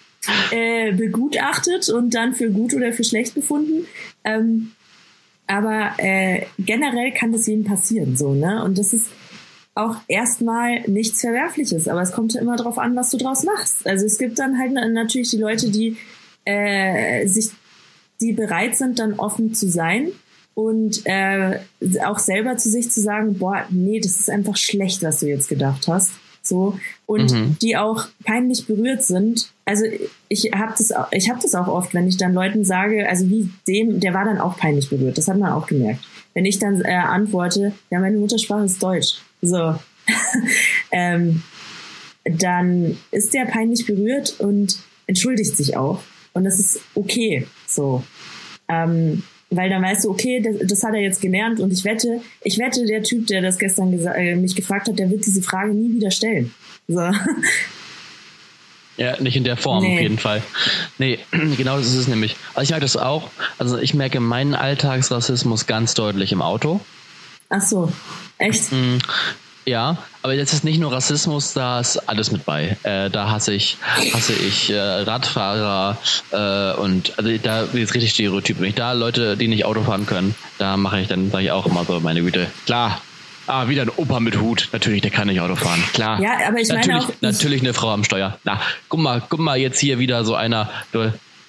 äh, begutachtet und dann für gut oder für schlecht befunden. Ähm, aber äh, generell kann das jedem passieren, so, ne? Und das ist auch erstmal nichts Verwerfliches, aber es kommt ja immer darauf an, was du draus machst. Also es gibt dann halt natürlich die Leute, die äh, sich, die bereit sind, dann offen zu sein und äh, auch selber zu sich zu sagen, boah, nee, das ist einfach schlecht, was du jetzt gedacht hast. So und mhm. die auch peinlich berührt sind. Also ich habe das, ich habe das auch oft, wenn ich dann Leuten sage, also wie dem, der war dann auch peinlich berührt. Das hat man auch gemerkt. Wenn ich dann äh, antworte, ja, meine Muttersprache ist Deutsch. So, ähm, dann ist der peinlich berührt und entschuldigt sich auch. Und das ist okay. So. Ähm, weil dann weißt du, okay, das, das, hat er jetzt gelernt und ich wette, ich wette, der Typ, der das gestern äh, mich gefragt hat, der wird diese Frage nie wieder stellen. So. Ja, nicht in der Form nee. auf jeden Fall. Nee, genau das ist es nämlich. Also ich merke das auch. Also ich merke meinen Alltagsrassismus ganz deutlich im Auto. Ach so, echt? Ja, aber jetzt ist nicht nur Rassismus, da ist alles mit bei. Äh, da hasse ich, hasse ich äh, Radfahrer äh, und also da ist richtig Stereotyp. Wenn ich da Leute, die nicht Auto fahren können, da mache ich dann sage ich auch immer so, meine Güte, klar. Ah, wieder ein Opa mit Hut. Natürlich, der kann nicht Auto fahren. Klar. Ja, aber ich natürlich, meine auch. Natürlich eine Frau am Steuer. Na, guck mal, guck mal jetzt hier wieder so einer.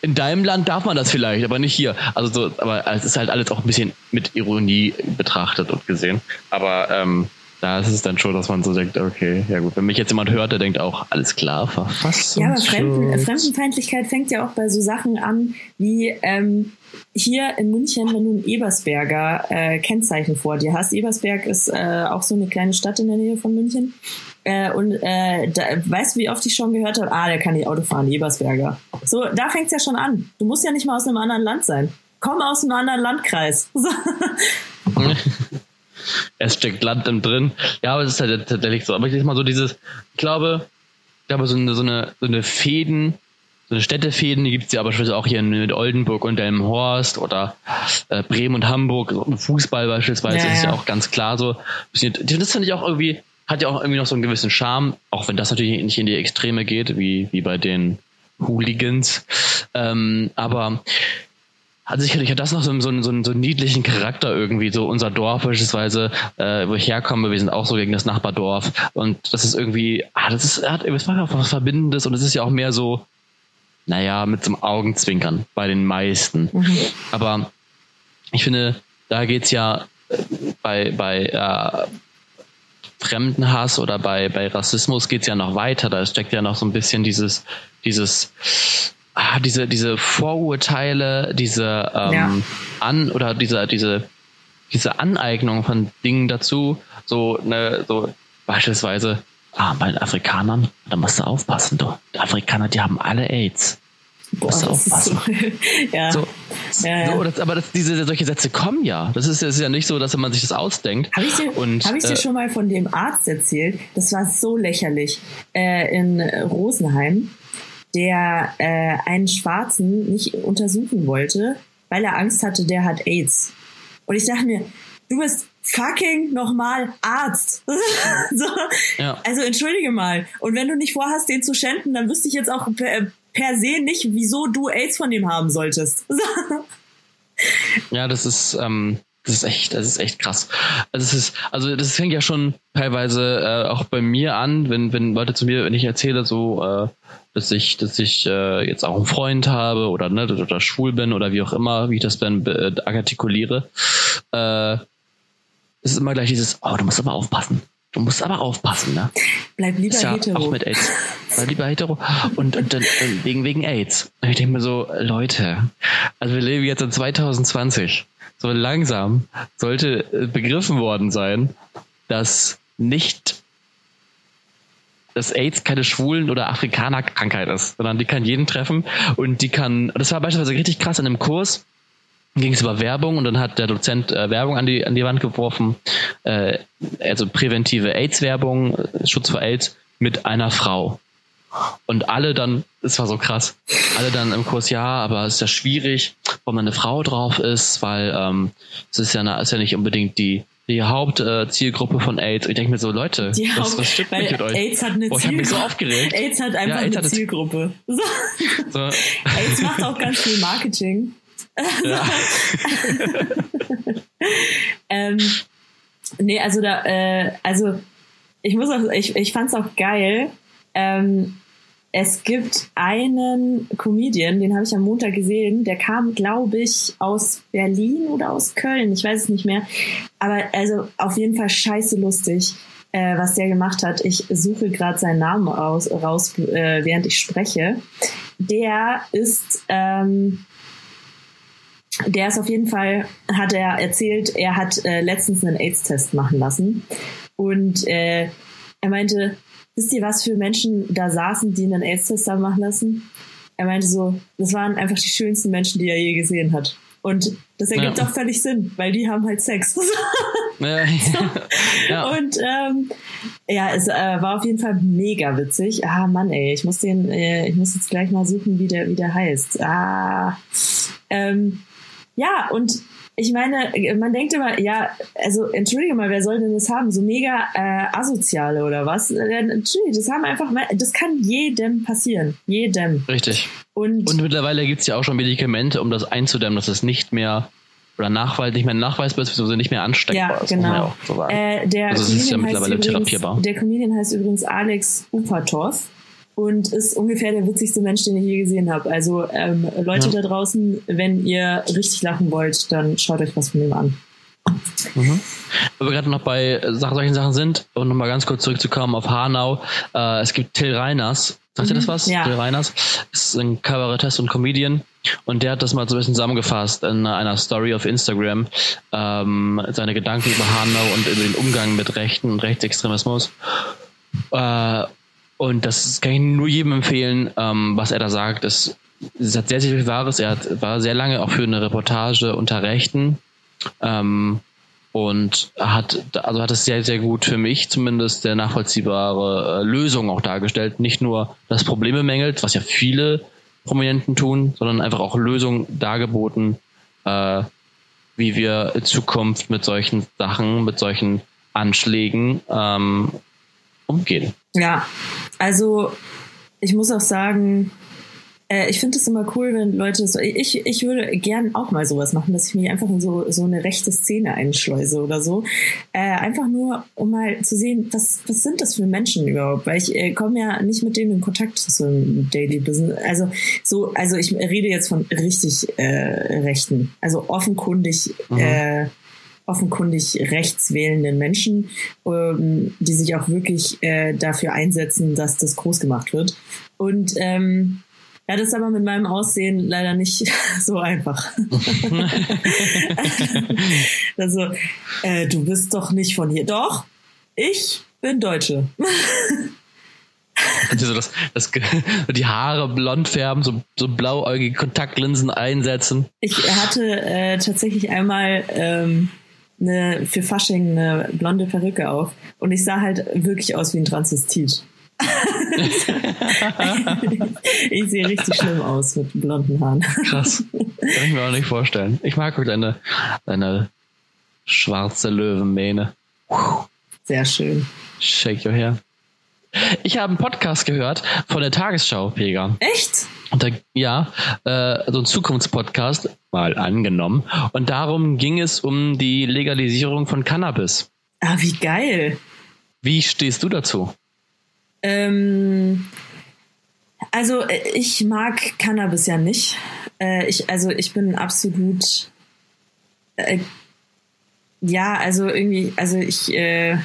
In deinem Land darf man das vielleicht, aber nicht hier. Also so, aber es ist halt alles auch ein bisschen mit Ironie betrachtet und gesehen. Aber ähm, da ist es dann schon, dass man so denkt, okay, ja gut, wenn mich jetzt jemand hört, der denkt auch, alles klar, Verfassung. Ja, aber Fremden, Fremdenfeindlichkeit fängt ja auch bei so Sachen an, wie ähm, hier in München, wenn du ein Ebersberger äh, Kennzeichen vor dir hast. Ebersberg ist äh, auch so eine kleine Stadt in der Nähe von München. Äh, und äh, da, weißt du, wie oft ich schon gehört habe, ah, der kann nicht Auto fahren, Ebersberger. So, da fängt's ja schon an. Du musst ja nicht mal aus einem anderen Land sein. Komm aus einem anderen Landkreis. es steckt Land im drin. Ja, aber es ist halt tatsächlich so. Aber ich mal so dieses, ich glaube, ich glaube, so eine, so eine, so eine Fäden, so eine Städtefäden, die gibt es ja aber auch hier in Oldenburg und Delmenhorst oder äh, Bremen und Hamburg, Fußball beispielsweise, ja, ist ja auch ganz klar so. Das finde ich auch irgendwie, hat ja auch irgendwie noch so einen gewissen Charme, auch wenn das natürlich nicht in die Extreme geht, wie, wie bei den Hooligans. Ähm, aber also sicherlich hat das noch so, so, so, so einen niedlichen Charakter irgendwie, so unser Dorf beispielsweise, äh, wo ich herkomme, wir sind auch so gegen das Nachbardorf und das ist irgendwie, ah, das ist, hat das auch was Verbindendes und es ist ja auch mehr so, naja, mit so einem Augenzwinkern bei den meisten. Mhm. Aber ich finde, da geht's ja äh, bei, bei äh, Fremdenhass oder bei, bei Rassismus geht's ja noch weiter. Da steckt ja noch so ein bisschen dieses, dieses ah, diese, diese Vorurteile, diese ähm, ja. An oder diese, diese, diese Aneignung von Dingen dazu, so, ne, so beispielsweise, ah, bei den Afrikanern, da musst du aufpassen, du. Die Afrikaner, die haben alle AIDS. Boah, musst du aufpassen. So, ja. So, ja, ja. So, das, aber das, diese, solche Sätze kommen ja. Das ist, das ist ja nicht so, dass man sich das ausdenkt. Habe ich, dir, hab ich dir äh, schon mal von dem Arzt erzählt? Das war so lächerlich. Äh, in Rosenheim der äh, einen Schwarzen nicht untersuchen wollte, weil er Angst hatte, der hat AIDS. Und ich dachte mir, du bist fucking nochmal Arzt. so. ja. Also entschuldige mal. Und wenn du nicht vorhast, den zu schänden, dann wüsste ich jetzt auch per, per se nicht, wieso du AIDS von dem haben solltest. ja, das ist, ähm, das ist echt, das ist echt krass. Also es ist, also das fängt ja schon teilweise äh, auch bei mir an, wenn, wenn Leute zu mir, wenn ich erzähle, so, äh, dass ich, dass ich äh, jetzt auch einen Freund habe oder ne, oder schwul bin oder wie auch immer, wie ich das dann äh, artikuliere, äh, es ist immer gleich dieses, oh, du musst aber aufpassen. Du musst aber aufpassen, ne? Bleib lieber ja hetero. Auch mit AIDS. Bleib lieber hetero. Und, und dann wegen, wegen AIDS. Und ich denke mir so, Leute, also wir leben jetzt in 2020 so langsam sollte begriffen worden sein, dass nicht dass AIDS keine Schwulen- oder Afrikaner-Krankheit ist, sondern die kann jeden treffen und die kann, das war beispielsweise richtig krass in einem Kurs, ging es über Werbung und dann hat der Dozent äh, Werbung an die, an die Wand geworfen, äh, also präventive AIDS-Werbung, äh, Schutz vor AIDS mit einer Frau. Und alle dann, es war so krass, alle dann im Kurs, ja, aber es ist ja schwierig, warum eine Frau drauf ist, weil ähm, es ist ja, ist ja nicht unbedingt die, die Hauptzielgruppe äh, von AIDS. Ich denke mir so, Leute, die was, was stimmt nicht mit euch? AIDS hat eine Boah, ich habe mich so aufgeregt. AIDS hat einfach Ja, AIDS eine Zielgruppe. So. So, AIDS macht auch ganz viel Marketing. ja. Ähm, nee, also da, äh, also ich muss auch, ich, ich fand's auch geil. Ähm, es gibt einen Comedian, den habe ich am Montag gesehen, der kam, glaube ich, aus Berlin oder aus Köln, ich weiß es nicht mehr. Aber also auf jeden Fall scheiße lustig, äh, was der gemacht hat. Ich suche gerade seinen Namen raus, raus äh, während ich spreche. Der ist ähm, der ist auf jeden Fall, hat er erzählt, er hat äh, letztens einen AIDS-Test machen lassen. Und äh, er meinte, wisst ihr, was für Menschen da saßen, die einen AIDS-Test haben machen lassen? Er meinte so, das waren einfach die schönsten Menschen, die er je gesehen hat. Und das ergibt Ja. auch völlig Sinn, weil die haben halt Sex. Ja. ja. Und ähm, ja, es äh, war auf jeden Fall mega witzig. Ah Mann, ey, ich muss den, äh, ich muss jetzt gleich mal suchen, wie der, wie der heißt. Ah, ähm, ja, und ich meine, man denkt immer, ja, also entschuldige mal, wer soll denn das haben? So mega äh, asoziale oder was? Äh, Natürlich, das haben einfach, das kann jedem passieren, jedem. Richtig. Und, Und mittlerweile gibt es ja auch schon Medikamente, um das einzudämmen, dass es nicht mehr oder Nachweis, nicht mehr nachweisbar ist, beziehungsweise nicht mehr ansteckbar Ja, ist, muss man ja genau. auch so sagen. Äh, der, Also es ist ja mittlerweile übrigens, therapierbar. der Comedian heißt übrigens Alex Upatov und ist ungefähr der witzigste Mensch, den ich je gesehen habe. Also ähm, Leute Ja. da draußen, wenn ihr richtig lachen wollt, dann schaut euch was von ihm an. Mhm. Wo wir gerade noch bei solchen Sachen sind, und nochmal ganz kurz zurückzukommen auf Hanau. Äh, es gibt Till Reiners. Sagt ihr das was? Ja. Till Reiners ist ein Kabarettist und Comedian. Und der hat das mal so ein bisschen zusammengefasst in einer Story auf Instagram. Ähm, seine Gedanken über Hanau und über den Umgang mit Rechten und Rechtsextremismus. Äh, und das kann ich nur jedem empfehlen, ähm, was er da sagt. Es, es hat sehr, sehr viel Wahres. Er hat, war sehr lange auch für eine Reportage unter Rechten. Ähm, und hat also hat es sehr sehr gut für mich zumindest der nachvollziehbare äh, Lösung auch dargestellt nicht nur das Problem bemängelt was ja viele Prominenten tun sondern einfach auch Lösungen dargeboten äh, wie wir in Zukunft mit solchen Sachen mit solchen Anschlägen ähm, umgehen Ja, also ich muss auch sagen, äh, ich finde es immer cool, wenn Leute so, ich, ich würde gern auch mal sowas machen, dass ich mich einfach in so, so eine rechte Szene einschleuse oder so. Äh, einfach nur, um mal zu sehen, was, was sind das für Menschen überhaupt? Weil ich äh, komme ja nicht mit denen in Kontakt so im Daily Business. Also so, also ich rede jetzt von richtig äh, Rechten, also offenkundig Mhm. äh, offenkundig rechtswählenden Menschen, ähm, die sich auch wirklich äh, dafür einsetzen, dass das groß gemacht wird. Und ähm, ja, das ist aber mit meinem Aussehen leider nicht so einfach. also, äh, du bist doch nicht von hier. Doch, ich bin Deutsche. Und so das, das, die Haare blond färben so, so blauäugige Kontaktlinsen einsetzen Ich hatte äh, tatsächlich einmal ähm, eine, für Fasching eine blonde Perücke auf und ich sah halt wirklich aus wie ein Transvestit. ich sehe richtig schlimm aus mit blonden Haaren. Krass. Kann ich mir auch nicht vorstellen. Ich mag auch deine, deine schwarze Löwenmähne. Sehr schön. Shake your hair. Ich habe einen Podcast gehört von der Tagesschau, Pega. Echt? Da, ja, äh, so ein Zukunftspodcast, mal angenommen. Und darum ging es um die Legalisierung von Cannabis. Ah, wie geil. Wie stehst du dazu? Ähm, also äh, ich mag Cannabis ja nicht. Äh, ich, also ich bin absolut äh, ja, also irgendwie, also ich äh,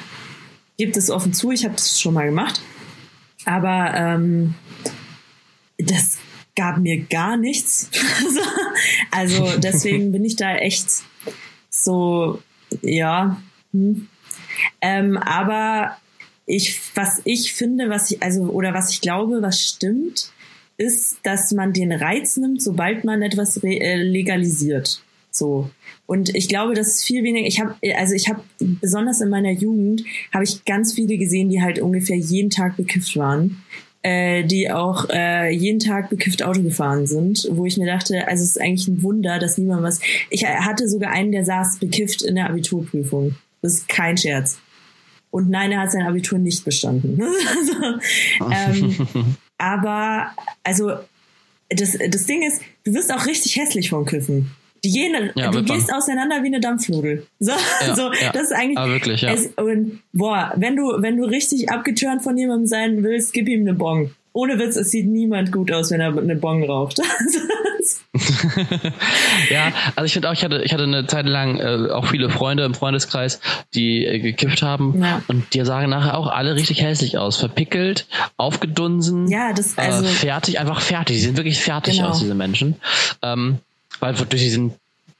gebe das offen zu, ich habe das schon mal gemacht. Aber ähm, das gab mir gar nichts. also deswegen bin ich da echt so, ja. Hm. Ähm, aber ich, was ich finde, was ich, also, oder was ich glaube, was stimmt, ist, dass man den Reiz nimmt, sobald man etwas äh, legalisiert. So. Und ich glaube, das ist viel weniger. Ich habe, also ich habe besonders in meiner Jugend habe ich ganz viele gesehen, die halt ungefähr jeden Tag bekifft waren, äh, die auch äh, jeden Tag bekifft Auto gefahren sind, wo ich mir dachte, also es ist eigentlich ein Wunder, dass niemand was. Ich hatte sogar einen, der saß bekifft in der Abiturprüfung. Das ist kein Scherz. Und nein, er hat sein Abitur nicht bestanden. also, ähm, aber also das, das Ding ist, du wirst auch richtig hässlich vom Kiffen. Die gehen, ja, du gehst auseinander wie eine Dampfnudel. So, ja, so ja. das ist eigentlich. Aber wirklich, ja. Es, und boah, wenn du, wenn du richtig abgeturnt von jemandem sein willst, gib ihm eine Bon. Ohne Witz, es sieht niemand gut aus, wenn er eine Bon raucht. ja, also ich finde auch, ich hatte, ich hatte eine Zeit lang äh, auch viele Freunde im Freundeskreis, die äh, gekifft haben ja. und die sagen nachher auch alle richtig hässlich aus. Verpickelt, aufgedunsen, ja, das, also, äh, fertig, einfach fertig. Die sind wirklich fertig genau. aus, diese Menschen. Ähm, weil durch diesen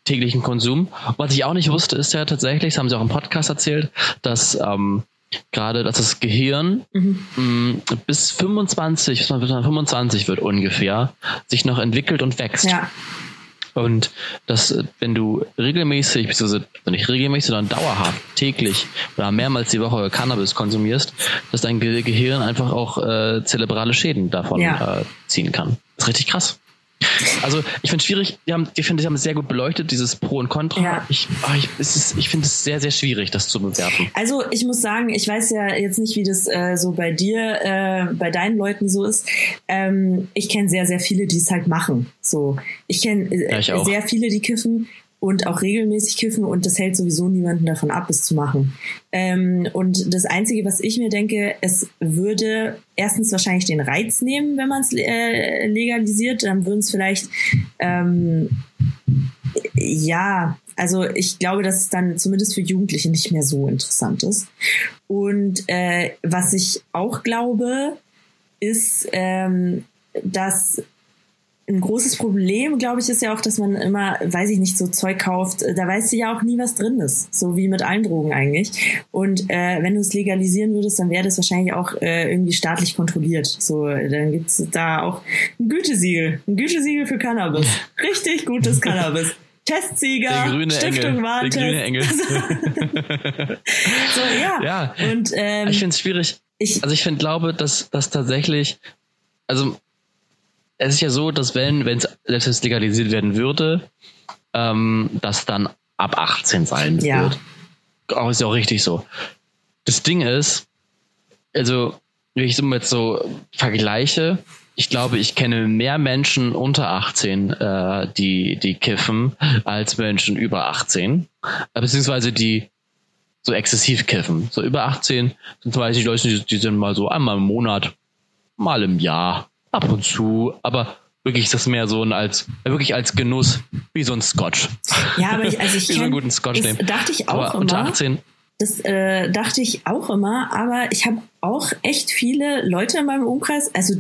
täglichen Konsum. Was ich auch nicht wusste, ist ja tatsächlich, das haben sie auch im Podcast erzählt, dass ähm, gerade, dass das Gehirn mhm. mh, bis 25, bis man 25 wird ungefähr, sich noch entwickelt und wächst. Ja. Und dass, wenn du regelmäßig, beziehungsweise nicht regelmäßig, sondern dauerhaft, täglich oder mehrmals die Woche Cannabis konsumierst, dass dein Gehirn einfach auch äh, zerebrale Schäden davon ja. äh, ziehen kann. Das ist richtig krass. Also ich finde es schwierig, die haben, ich finde, sie haben es sehr gut beleuchtet, dieses Pro und Contra. Ja. Ich, ah, ich, ich finde es sehr, sehr schwierig, das zu bewerten. Also ich muss sagen, ich weiß ja jetzt nicht, wie das äh, so bei dir, äh, bei deinen Leuten so ist. Ähm, ich kenne sehr, sehr viele, die es halt machen. So, ich kenne äh, ja, sehr viele, die kiffen und auch regelmäßig kiffen und das hält sowieso niemanden davon ab, es zu machen. Ähm, und das Einzige, was ich mir denke, es würde erstens wahrscheinlich den Reiz nehmen, wenn man es äh, legalisiert, dann würden es vielleicht ähm, ja, also ich glaube, dass es dann zumindest für Jugendliche nicht mehr so interessant ist. Und äh, was ich auch glaube, ist, ähm, dass ein großes Problem, glaube ich, ist ja auch, dass man immer, weiß ich nicht, so Zeug kauft. Da weißt du ja auch nie, was drin ist. So wie mit allen Drogen eigentlich. Und äh, wenn du es legalisieren würdest, dann wäre das wahrscheinlich auch äh, irgendwie staatlich kontrolliert. So, dann gibt's da auch ein Gütesiegel. Ein Gütesiegel für Cannabis. Richtig gutes Cannabis. Testsieger, Stiftung Warntest. Der grüne Engel. so, ja. ja. Und, ähm, ich finde es schwierig. Ich, also ich finde, glaube, dass, dass tatsächlich, also es ist ja so, dass wenn wenn es selbst legalisiert werden würde, ähm, das dann ab 18 sein ja. wird. Auch ist ja auch richtig so. Das Ding ist, also wenn ich so jetzt so vergleiche, ich glaube, ich kenne mehr Menschen unter 18, äh, die die kiffen, als Menschen über 18, äh, beziehungsweise die so exzessiv kiffen. So über 18 sind zum Beispiel Leute, die, die sind mal so einmal im Monat, mal im Jahr ab und zu, aber wirklich ist das mehr so ein als wirklich als Genuss wie so ein Scotch. Ja, aber ich, also ich wie so einen guten Scotch nehmen. dachte ich auch aber immer. Unter 18 das äh, dachte ich auch immer, aber ich habe auch echt viele Leute in meinem Umkreis, also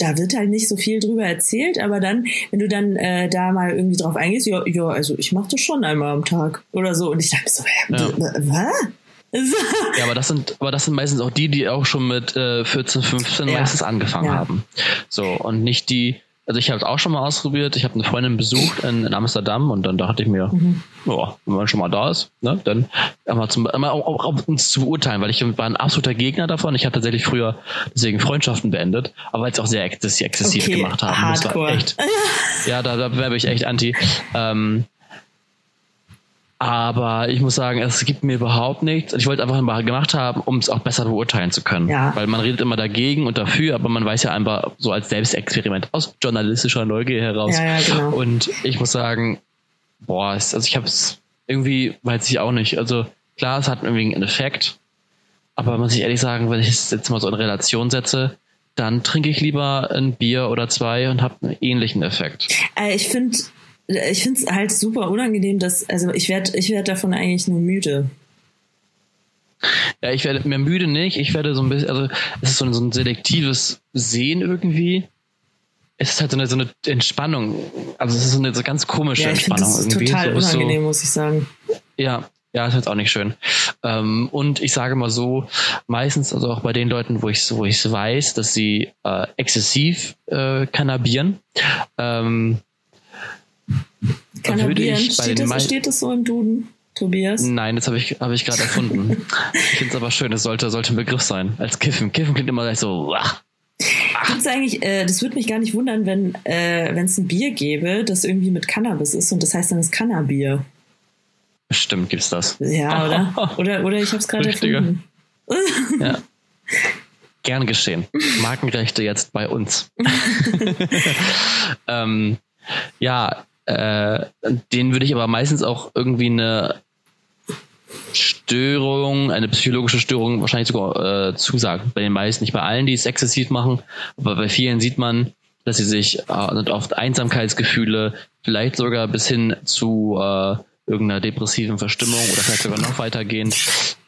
da wird halt nicht so viel drüber erzählt, aber dann, wenn du dann äh, da mal irgendwie drauf eingehst, ja, ja also ich mache das schon einmal am Tag oder so und ich dachte so, ja. was? ja, aber das sind, aber das sind meistens auch die, die auch schon mit äh, 14, 15 ja. meistens angefangen ja. haben. So und nicht die. Also ich habe es auch schon mal ausprobiert. Ich habe eine Freundin besucht in, in, Amsterdam und dann dachte ich mir, mhm. ja, wenn man schon mal da ist, ne, dann einmal zum, einmal auch, auch, auch uns zu beurteilen, weil ich war ein absoluter Gegner davon. Ich habe tatsächlich früher deswegen Freundschaften beendet, aber weil es auch sehr exzessiv okay. gemacht haben. Hardcore. Das war echt. ja, da, da wäre ich echt anti. Ähm, aber ich muss sagen, es gibt mir überhaupt nichts. Ich wollte einfach mal gemacht haben, um es auch besser beurteilen zu können. Ja. Weil man redet immer dagegen und dafür, aber man weiß ja einfach so als Selbstexperiment aus journalistischer Neugier heraus. Ja, ja, genau. Und ich muss sagen, boah, also ich habe es irgendwie, weiß ich auch nicht. Also klar, es hat irgendwie einen Effekt, aber muss ich ehrlich sagen, wenn ich es jetzt mal so in Relation setze, dann trinke ich lieber ein Bier oder zwei und habe einen ähnlichen Effekt. Äh, ich finde ich finde es halt super unangenehm, dass, also ich werde ich werd davon eigentlich nur müde. Ja, ich werde mir müde nicht, ich werde so ein bisschen, also es ist so ein, so ein selektives Sehen irgendwie. Es ist halt so eine, so eine Entspannung. Also es ist so eine so ganz komische ja, ich Entspannung. Das ist irgendwie. total so, unangenehm, so, muss ich sagen. Ja, Ja, ist jetzt auch nicht schön. Ähm, und ich sage mal so, meistens, also auch bei den Leuten, wo ich wo ich weiß, dass sie äh, exzessiv äh, kannabieren, ähm, Kannabieren, steht das, steht das so im Duden? Tobias? Nein, das habe ich, hab ich gerade erfunden. ich finde es aber schön, es sollte, sollte ein Begriff sein. Als Kiffen. Kiffen klingt immer gleich so. Ach. Gibt's eigentlich, äh, das würde mich gar nicht wundern, wenn äh, es ein Bier gäbe, das irgendwie mit Cannabis ist und das heißt dann das Cannabier. Stimmt, gibt's das. Ja, oder? Oder, oder ich habe es gerade erfunden. ja. Gern geschehen. Markenrechte jetzt bei uns. ähm, ja, äh, den würde ich aber meistens auch irgendwie eine Störung, eine psychologische Störung wahrscheinlich sogar äh, zusagen. Bei den meisten, nicht bei allen, die es exzessiv machen, aber bei vielen sieht man, dass sie sich äh, oft Einsamkeitsgefühle, vielleicht sogar bis hin zu äh, irgendeiner depressiven Verstimmung oder vielleicht sogar noch weitergehend,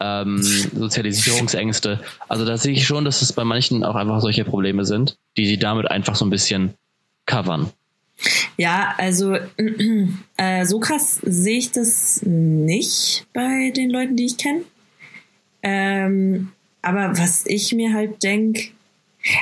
ähm, Sozialisierungsängste. Also da sehe ich schon, dass es bei manchen auch einfach solche Probleme sind, die sie damit einfach so ein bisschen covern. Ja, also äh, so krass sehe ich das nicht bei den Leuten, die ich kenne. Ähm, aber was ich mir halt denke,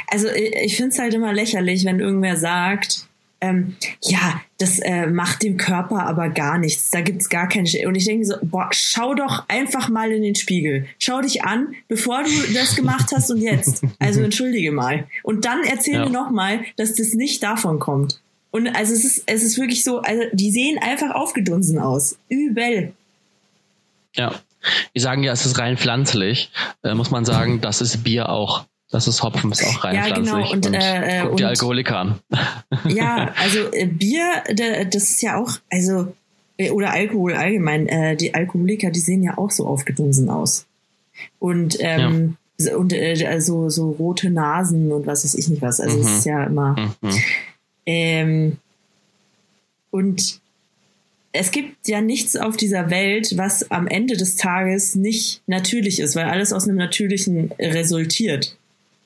also ich, ich finde es halt immer lächerlich, wenn irgendwer sagt, ähm, ja, das äh, macht dem Körper aber gar nichts. Da gibt's gar keine. Sch und ich denke so, boah, schau doch einfach mal in den Spiegel. Schau dich an, bevor du das gemacht hast und jetzt. Also entschuldige mal. Und dann erzähl ja. mir noch mal, dass das nicht davon kommt. Und also es ist, es ist wirklich so, also die sehen einfach aufgedunsen aus. Übel. Ja. Die sagen ja, es ist rein pflanzlich. Äh, muss man sagen, das ist Bier auch. Das ist Hopfen, ist auch rein ja, pflanzlich. Genau. Und, und äh, guck die Alkoholiker an. ja, also äh, Bier, das ist ja auch, also, äh, oder Alkohol allgemein, äh, die Alkoholiker, die sehen ja auch so aufgedunsen aus. Und, ähm, ja. und äh, also so rote Nasen und was weiß ich nicht was. Also mhm. es ist ja immer. Mhm. Ähm, und es gibt ja nichts auf dieser Welt, was am Ende des Tages nicht natürlich ist, weil alles aus einem Natürlichen resultiert.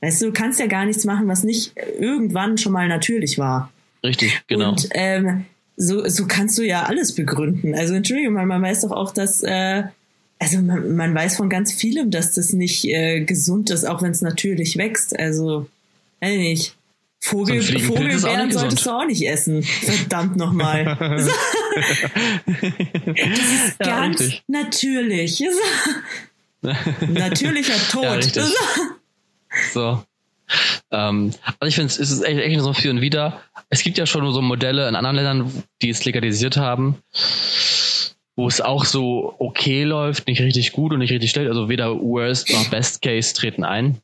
Weißt du, du kannst ja gar nichts machen, was nicht irgendwann schon mal natürlich war. Richtig, genau. Und ähm, so, so kannst du ja alles begründen. Also Entschuldigung, man, man weiß doch auch, dass äh, also man, man weiß von ganz vielem, dass das nicht äh, gesund ist, auch wenn es natürlich wächst. Also, weiß nicht. Vogel, Vogelbeeren solltest du auch nicht essen. Verdammt nochmal. das ist ja, ganz richtig. natürlich. Natürlicher Tod. Ja, so. Ähm, also ich finde, es ist echt, echt so für und wieder. Es gibt ja schon so Modelle in anderen Ländern, die es legalisiert haben, wo es auch so okay läuft, nicht richtig gut und nicht richtig schlecht. Also weder Worst noch Best Case treten ein.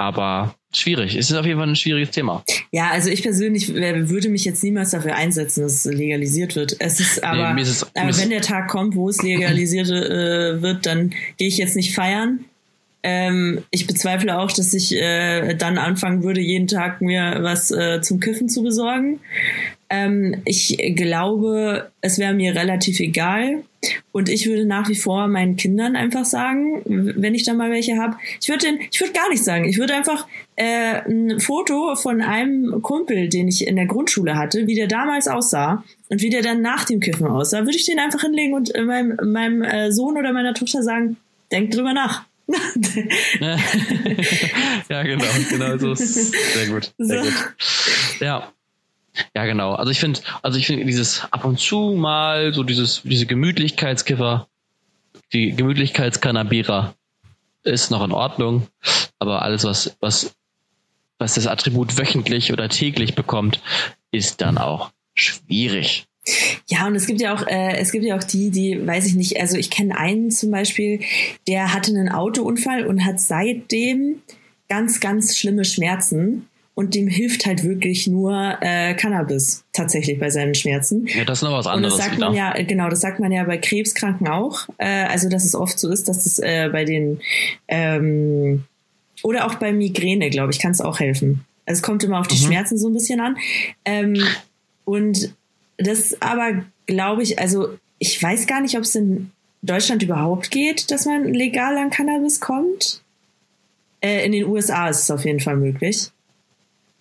Aber schwierig. Es ist auf jeden Fall ein schwieriges Thema. Ja, also ich persönlich würde mich jetzt niemals dafür einsetzen, dass es legalisiert wird. Es ist aber, nee, ist es, aber wenn der Tag kommt, wo es legalisiert äh, wird, dann gehe ich jetzt nicht feiern. Ähm, ich bezweifle auch, dass ich äh, dann anfangen würde, jeden Tag mir was äh, zum Kiffen zu besorgen. Ähm, ich glaube, es wäre mir relativ egal. Und ich würde nach wie vor meinen Kindern einfach sagen, wenn ich da mal welche habe, ich würde ich würde gar nichts sagen. Ich würde einfach äh, ein Foto von einem Kumpel, den ich in der Grundschule hatte, wie der damals aussah und wie der dann nach dem Kiffen aussah, würde ich den einfach hinlegen und meinem, meinem äh, Sohn oder meiner Tochter sagen, denk drüber nach. ja, genau, genau so ist sehr gut. Sehr so. gut. Ja. Ja, genau. Also ich finde, also ich finde dieses ab und zu mal so dieses, diese Gemütlichkeitskiffer, die Gemütlichkeitskannabierer ist noch in Ordnung, aber alles, was, was, was das Attribut wöchentlich oder täglich bekommt, ist dann auch schwierig. Ja, und es gibt ja auch, äh, es gibt ja auch die, die, weiß ich nicht, also ich kenne einen zum Beispiel, der hatte einen Autounfall und hat seitdem ganz, ganz schlimme Schmerzen und dem hilft halt wirklich nur äh, Cannabis tatsächlich bei seinen Schmerzen. Ja, das ist noch was anderes. Und das sagt man ja, genau, das sagt man ja bei Krebskranken auch. Äh, also dass es oft so ist, dass es äh, bei den ähm, oder auch bei Migräne, glaube ich, kann es auch helfen. Also es kommt immer auf die mhm. Schmerzen so ein bisschen an. Ähm, und das aber, glaube ich, also ich weiß gar nicht, ob es in Deutschland überhaupt geht, dass man legal an Cannabis kommt. Äh, in den USA ist es auf jeden Fall möglich.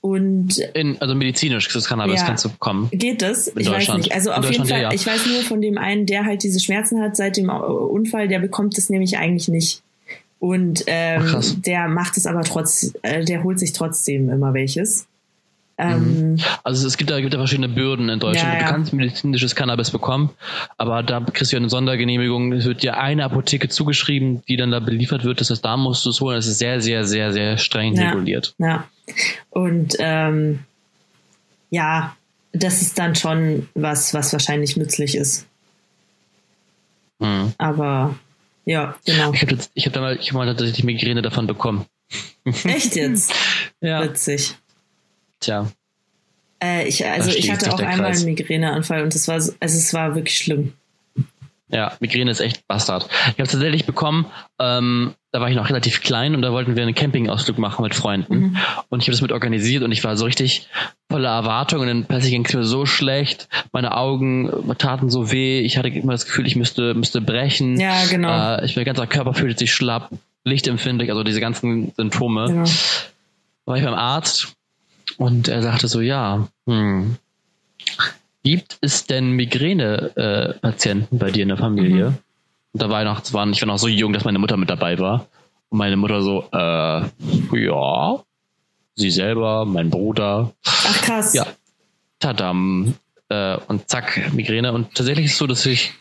Und in, also medizinisch, das Cannabis Ja. kannst du bekommen. geht das? In ich weiß nicht. Also auf jeden Fall, ja, ich weiß nur von dem einen, der halt diese Schmerzen hat seit dem Unfall, der bekommt es nämlich eigentlich nicht. Und ähm, Ach, der macht es aber trotz, äh, der holt sich trotzdem immer welches. Ähm, Also es gibt da, gibt da verschiedene Bürden in Deutschland. Ja, ja. Du kannst medizinisches Cannabis bekommen, aber da kriegst du eine Sondergenehmigung. Es wird dir eine Apotheke zugeschrieben, die dann da beliefert wird. Das heißt, da musst du es holen. Das ist sehr, sehr, sehr, sehr streng Ja. reguliert. Ja. Und ähm, ja, das ist dann schon was, was wahrscheinlich nützlich ist. Mhm. Aber ja, genau. Ich habe hab da mal, ich hab mal tatsächlich Migräne davon bekommen. Echt jetzt? Ja. Witzig. Tja. Äh, ich, also ich hatte auch einmal Kreis. einen Migräneanfall und es war, so- also es war wirklich schlimm. Ja, Migräne ist echt Bastard. Ich habe tatsächlich bekommen, ähm, da war ich noch relativ klein und da wollten wir einen Campingausflug machen mit Freunden. Mhm. Und ich habe das mit organisiert und ich war so richtig voller Erwartung und dann plötzlich ging es mir so schlecht. Meine Augen äh, taten so weh. Ich hatte immer das Gefühl, ich müsste, müsste brechen. Ja, genau. Äh, ich, mein ganzer Körper fühlte sich schlapp, lichtempfindlich, also diese ganzen Symptome. genau. War ich beim Arzt und er sagte so, ja, hm, gibt es denn Migräne-Patienten bei dir in der Familie? Mhm. Und da war ich ich war noch so jung, dass meine Mutter mit dabei war. Und meine Mutter so, äh, ja, sie selber, mein Bruder, Ach krass. ja, tadam, äh, und zack, Migräne. Und tatsächlich ist es so, dass ich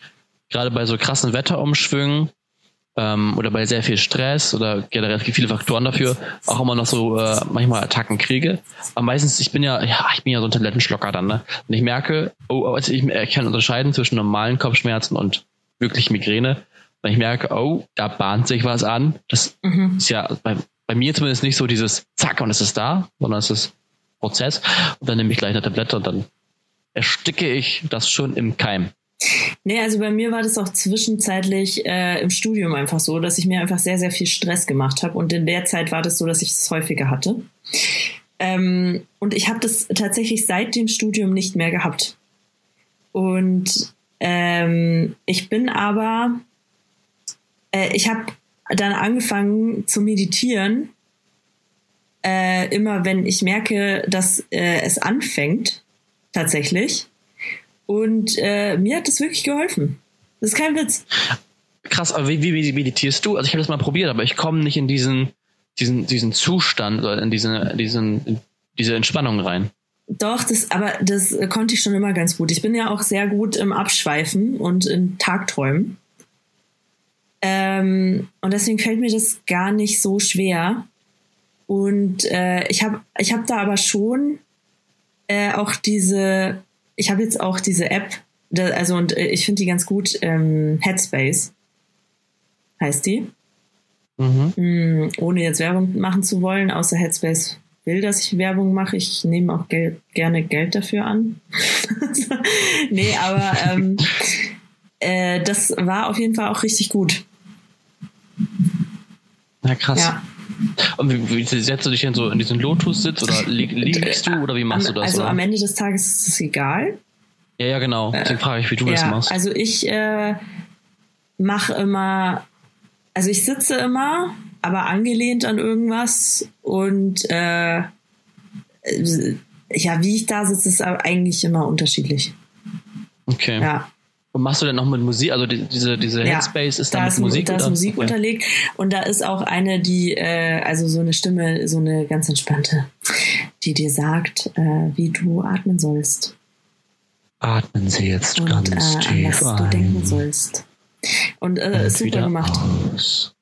gerade bei so krassen Wetterumschwüngen ähm, oder bei sehr viel Stress oder generell viele Faktoren dafür auch immer noch so äh, manchmal Attacken kriege. Aber meistens, ich bin ja, ja, ich bin ja so ein Tablettenschlocker dann, ne? Und ich merke, oh, also ich äh, kann unterscheiden zwischen normalen Kopfschmerzen und wirklich Migräne. Wenn ich merke, oh, da bahnt sich was an. Das Mhm. ist ja bei, bei mir zumindest nicht so dieses Zack und es ist da, sondern es ist Prozess. Und dann nehme ich gleich eine Tablette und dann ersticke ich das schon im Keim. Nee, also bei mir war das auch zwischenzeitlich äh, im Studium einfach so, dass ich mir einfach sehr, sehr viel Stress gemacht habe. Und in der Zeit war das so, dass ich es häufiger hatte. Ähm, und ich habe das tatsächlich seit dem Studium nicht mehr gehabt. Und ähm, ich bin aber, äh, ich habe dann angefangen zu meditieren, äh, immer wenn ich merke, dass äh, es anfängt, tatsächlich. Und äh, mir hat das wirklich geholfen. Das ist kein Witz. Krass, aber wie, wie, meditierst du? Also ich habe das mal probiert, aber ich komme nicht in diesen, diesen, diesen Zustand oder in diese, diesen, in diese Entspannung rein. Doch, das, aber das konnte ich schon immer ganz gut. Ich bin ja auch sehr gut im Abschweifen und in Tagträumen. Ähm, und deswegen fällt mir das gar nicht so schwer. Und äh, ich habe ich hab da aber schon äh, auch diese, ich habe jetzt auch diese App, da, also und äh, ich finde die ganz gut, ähm, Headspace heißt die. Mhm. Hm, ohne jetzt Werbung machen zu wollen, außer Headspace will, dass ich Werbung mache. Ich nehme auch Geld, gerne Geld dafür an. nee, aber ähm, äh, das war auf jeden Fall auch richtig gut. Na krass. Ja. Und wie, wie setzt du dich denn so in diesen Lotus-Sitz oder li liegst du oder wie machst am, du das? Also oder? am Ende des Tages ist es egal. ja, ja, genau. Deswegen frage ich, wie du das ja, machst. also ich äh, mache immer, also ich sitze immer, aber angelehnt an irgendwas und äh, ja, wie ich da sitze, ist eigentlich immer unterschiedlich. Okay. Ja. Und machst du denn noch mit Musik? Also die, diese, diese Ja, Headspace ist da da mit ist, Musik? da ist? Musik okay. unterlegt und da ist auch eine, die, äh, also so eine Stimme, so eine ganz entspannte, die dir sagt, äh, wie du atmen sollst Atmen Sie jetzt und ganz äh, an tief was du ein. denken sollst. Und äh, und ist super gemacht. Aus.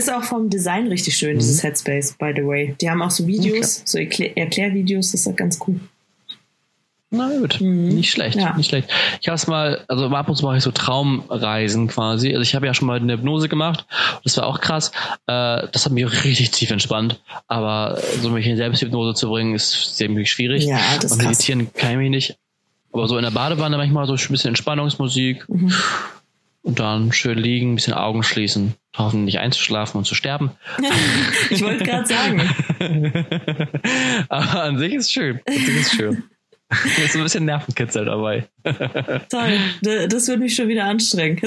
Ist auch vom Design richtig schön, dieses Headspace, by the way. Die haben auch so Videos, so Erklär Erklärvideos, das ist auch ganz cool. Na gut, Mhm. nicht schlecht, Ja. nicht schlecht. Ich habe es mal, also ab und zu mache ich so Traumreisen quasi. Also ich habe ja schon mal eine Hypnose gemacht, das war auch krass. Äh, das hat mich auch richtig tief entspannt. Aber so mich in Selbsthypnose zu bringen, ist ziemlich schwierig. Ja, das und krass. meditieren kann ich mich nicht. Aber so in der Badewanne manchmal so ein bisschen Entspannungsmusik Mhm. Und dann schön liegen, ein bisschen Augen schließen, hoffen nicht einzuschlafen und zu sterben. ich wollte gerade sagen. Aber an sich ist schön. An sich ist schön. ist ein bisschen Nervenkitzel dabei. Toll. Das würde mich schon wieder anstrengen.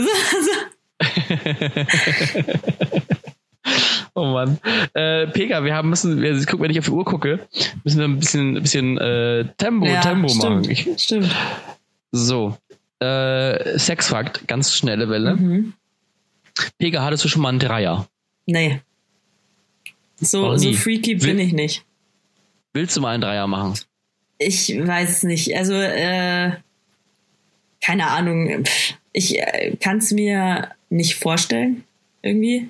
Oh Mann. Äh, Pega, wir haben müssen, wir, guck, wenn ich auf die Uhr gucke, müssen wir ein bisschen, ein bisschen äh, Tempo, ja, Tempo stimmt, machen. Ich, stimmt. So. Äh, Sexfakt, ganz schnelle Welle. Mhm. Pega, hattest du schon mal einen Dreier? Nee. So, so freaky bin Will, ich nicht. Willst du mal einen Dreier machen? Ich weiß es nicht. Also, äh, keine Ahnung. Ich äh, kann es mir nicht vorstellen, irgendwie.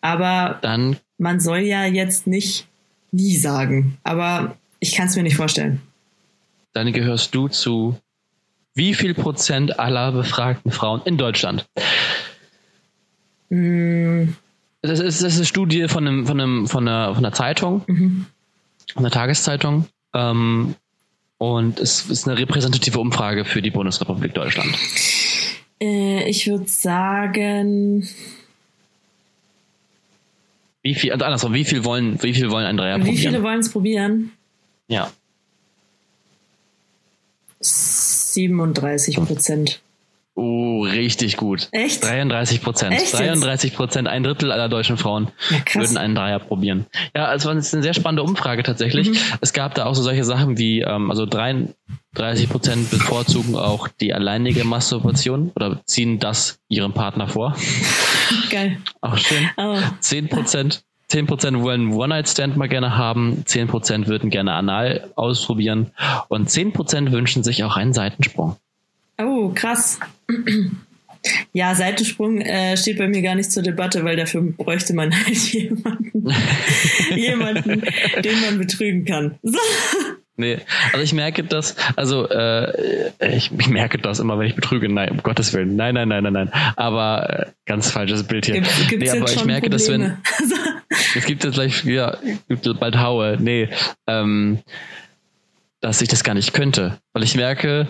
Aber Dann, man soll ja jetzt nicht nie sagen. Aber ich kann es mir nicht vorstellen. Dann gehörst du zu wie viel Prozent aller befragten Frauen in Deutschland? Mm. Das, ist, das ist eine Studie von, einem, von, einem, von, einer, von einer Zeitung, mhm. von einer Tageszeitung. Ähm, und es ist eine repräsentative Umfrage für die Bundesrepublik Deutschland. Äh, ich würde sagen. Wie viel, also andersrum, wie viel wollen, wie viel wollen ein Dreier probieren? Wie viele wollen es probieren? Ja. 37 Prozent. Oh, richtig gut. Echt? 33 Prozent. 33 Prozent, ein Drittel aller deutschen Frauen ja, würden einen Dreier probieren. Ja, es war eine sehr spannende Umfrage tatsächlich. Mhm. Es gab da auch so solche Sachen wie, ähm, also 33 Prozent bevorzugen auch die alleinige Masturbation oder ziehen das ihrem Partner vor. Geil. Auch schön. Oh. 10 Prozent 10% wollen One-Night-Stand mal gerne haben, 10% würden gerne anal ausprobieren und 10% wünschen sich auch einen Seitensprung. Oh, krass. Ja, Seitensprung äh, steht bei mir gar nicht zur Debatte, weil dafür bräuchte man halt jemanden, jemanden den man betrügen kann. So. Nee, also ich merke das, also äh, ich, ich, merke das immer, wenn ich betrüge. Nein, um Gottes Willen. Nein, nein, nein, nein, nein. Aber äh, ganz falsches Bild hier. Gibt, gibt's nee, aber ich merke, Probleme? dass wenn. es gibt jetzt gleich, ja, bald Haue. Nee, ähm, dass ich das gar nicht könnte. Weil ich merke,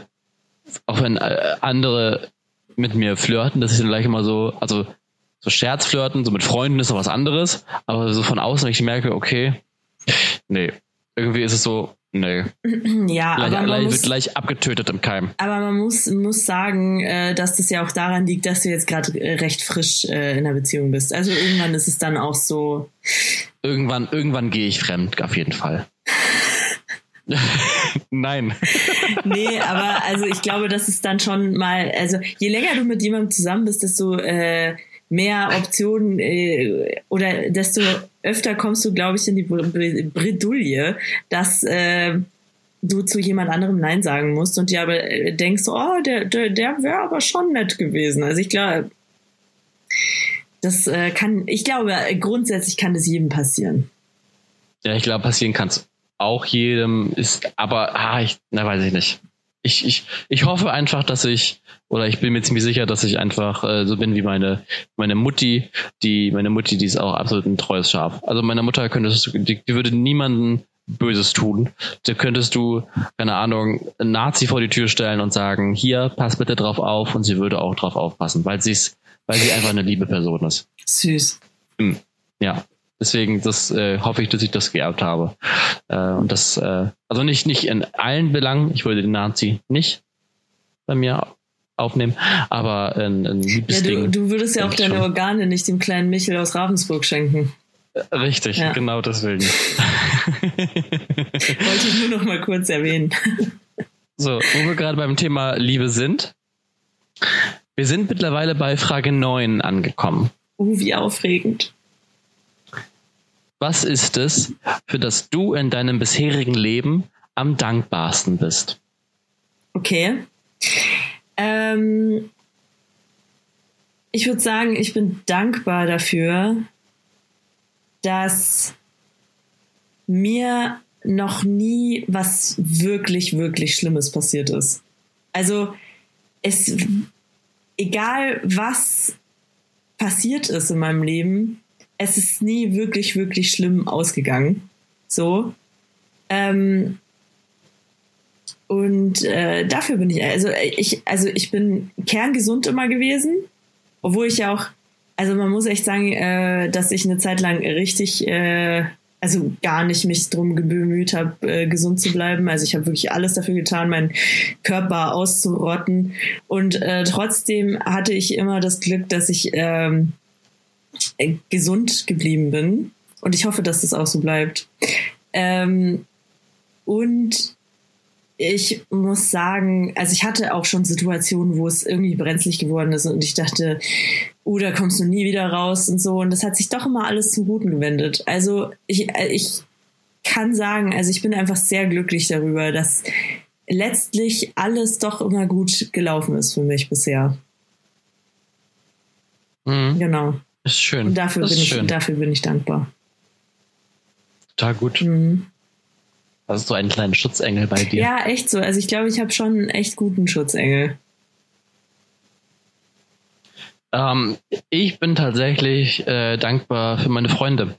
auch wenn äh, andere mit mir flirten, dass ich dann gleich immer so, also so Scherzflirten, so mit Freunden ist noch was anderes, aber so von außen, wenn ich merke, okay, nee, irgendwie ist es so, nee. Ja, gleich, aber man muss, wird gleich abgetötet im Keim. Aber man muss, muss sagen, äh, dass das ja auch daran liegt, dass du jetzt gerade recht frisch äh, in der Beziehung bist. Also irgendwann ist es dann auch so. Irgendwann, irgendwann gehe ich fremd, auf jeden Fall. Nein. nee, aber also ich glaube, das ist dann schon mal, also je länger du mit jemandem zusammen bist, desto äh, mehr Optionen äh, oder desto öfter kommst du, glaube ich, in die Bredouille, dass äh, du zu jemand anderem Nein sagen musst und dir aber äh, denkst, oh, der, der, der wäre aber schon nett gewesen. Also ich glaube, das äh, kann, ich glaube, grundsätzlich kann das jedem passieren. Ja, ich glaube, passieren kann es auch jedem ist, aber ah, ich, na, weiß ich nicht. Ich, ich, ich hoffe einfach, dass ich, oder ich bin mir ziemlich sicher, dass ich einfach äh, so bin wie meine, meine Mutti, die, meine Mutti, die ist auch absolut ein treues Schaf. Also meine Mutter könntest du, die, die würde niemanden Böses tun. Da könntest du, keine Ahnung, einen Nazi vor die Tür stellen und sagen, hier, pass bitte drauf auf und sie würde auch drauf aufpassen, weil sie weil sie einfach eine liebe Person ist. Süß. Hm. Ja. Deswegen das äh, hoffe ich, dass ich das geerbt habe. Äh, und das, äh, also nicht, nicht in allen Belangen, ich würde den Nazi nicht bei mir aufnehmen, aber ein, ein liebes ja, du, du würdest ja auch deine schon. Organe nicht dem kleinen Michel aus Ravensburg schenken. Äh, richtig, ja. genau deswegen. Wollte ich nur noch mal kurz erwähnen. So, wo wir gerade beim Thema Liebe sind. Wir sind mittlerweile bei Frage 9 angekommen. Uh, wie aufregend. Was ist es, für das du in deinem bisherigen Leben am dankbarsten bist? Okay. Ähm, ich würde sagen, ich bin dankbar dafür, dass mir noch nie was wirklich, wirklich Schlimmes passiert ist. Also es, egal was passiert ist in meinem Leben, es ist nie wirklich, wirklich schlimm ausgegangen. So. Ähm, und äh, dafür bin ich, also ich, also ich bin kerngesund immer gewesen, obwohl ich ja auch, also man muss echt sagen, äh, dass ich eine Zeit lang richtig, äh, also gar nicht mich drum bemüht habe, äh, gesund zu bleiben. Also ich habe wirklich alles dafür getan, meinen Körper auszurotten. Und äh, trotzdem hatte ich immer das Glück, dass ich ähm, äh, gesund geblieben bin. Und ich hoffe, dass das auch so bleibt. Ähm, und ich muss sagen, also ich hatte auch schon Situationen, wo es irgendwie brenzlig geworden ist und ich dachte, uh, da kommst du nie wieder raus und so. Und das hat sich doch immer alles zum Guten gewendet. Also ich, äh, ich kann sagen, also ich bin einfach sehr glücklich darüber, dass letztlich alles doch immer gut gelaufen ist für mich bisher. Mhm. Genau. Ist schön. Und dafür, bin ich, dafür bin ich dankbar. Total gut. Mhm. Hast du einen kleinen Schutzengel bei dir? Ja, echt so. Also ich glaube, ich habe schon einen echt guten Schutzengel. Ähm, ich bin tatsächlich äh, dankbar für meine Freunde.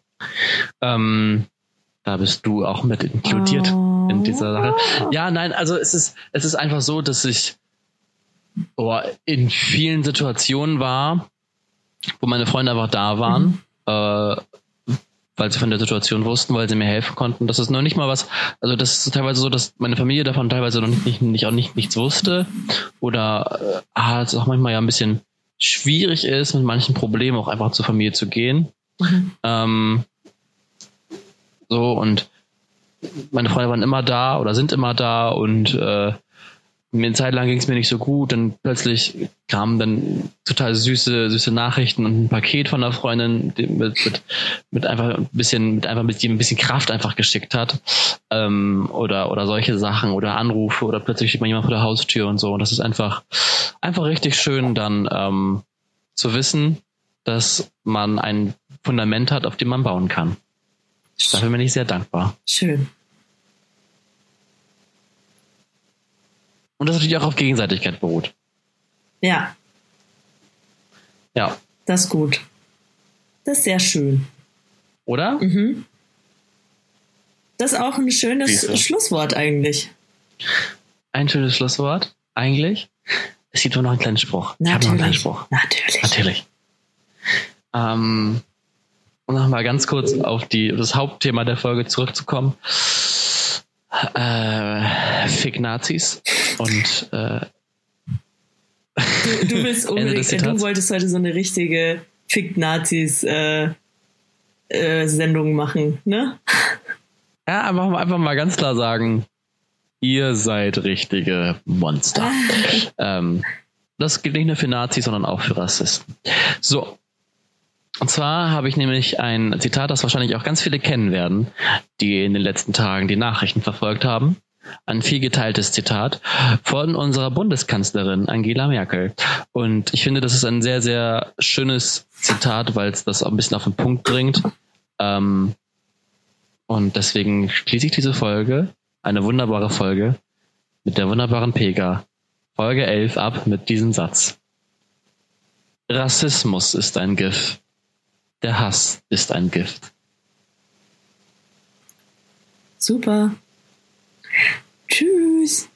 Ähm, da bist du auch mit inkludiert oh. in dieser Sache. Ja, nein, also es ist, es ist einfach so, dass ich oh, in vielen Situationen war, wo meine Freunde einfach da waren, mhm. äh, weil sie von der Situation wussten, weil sie mir helfen konnten. Das ist noch nicht mal was, also das ist teilweise so, dass meine Familie davon teilweise noch nicht, nicht, nicht auch nicht nichts wusste oder äh, ah, es auch manchmal ja ein bisschen schwierig ist, mit manchen Problemen auch einfach zur Familie zu gehen. Mhm. Ähm, so und meine Freunde waren immer da oder sind immer da und äh, mir eine Zeit lang ging es mir nicht so gut, dann plötzlich kamen dann total süße, süße Nachrichten und ein Paket von einer Freundin, die mit, mit, mit einfach ein bisschen, mit einfach mit ein bisschen Kraft einfach geschickt hat. Ähm, oder, oder solche Sachen oder Anrufe oder plötzlich steht man jemand vor der Haustür und so. Und das ist einfach, einfach richtig schön, dann ähm, zu wissen, dass man ein Fundament hat, auf dem man bauen kann. Dafür bin ich sehr dankbar. Schön. Und das natürlich auch auf Gegenseitigkeit beruht. Ja. Ja. Das ist gut. Das ist sehr schön. Oder? Mhm. Das ist auch ein schönes. Schlusswort eigentlich. Ein schönes Schlusswort, eigentlich. Es gibt nur noch einen kleinen Spruch. Natürlich. Ich habe noch einen kleinen Spruch. Natürlich. Natürlich. Ähm, um nochmal ganz kurz auf die, das Hauptthema der Folge zurückzukommen. Äh, Fick Nazis und äh, du, du bist unbedingt, du wolltest heute so eine richtige Fick Nazis äh, äh, Sendung machen, ne? Ja, einfach, einfach mal ganz klar sagen, ihr seid richtige Monster. ähm, das gilt nicht nur für Nazis, sondern auch für Rassisten. So, und zwar habe ich nämlich ein Zitat, das wahrscheinlich auch ganz viele kennen werden, die in den letzten Tagen die Nachrichten verfolgt haben. Ein viel geteiltes Zitat von unserer Bundeskanzlerin Angela Merkel. Und ich finde, das ist ein sehr, sehr schönes Zitat, weil es das auch ein bisschen auf den Punkt bringt. Ähm, und deswegen schließe ich diese Folge, eine wunderbare Folge, mit der wunderbaren Pega, Folge 11 ab mit diesem Satz. Rassismus ist ein Gift. Der Hass ist ein Gift. Super. Tschüss.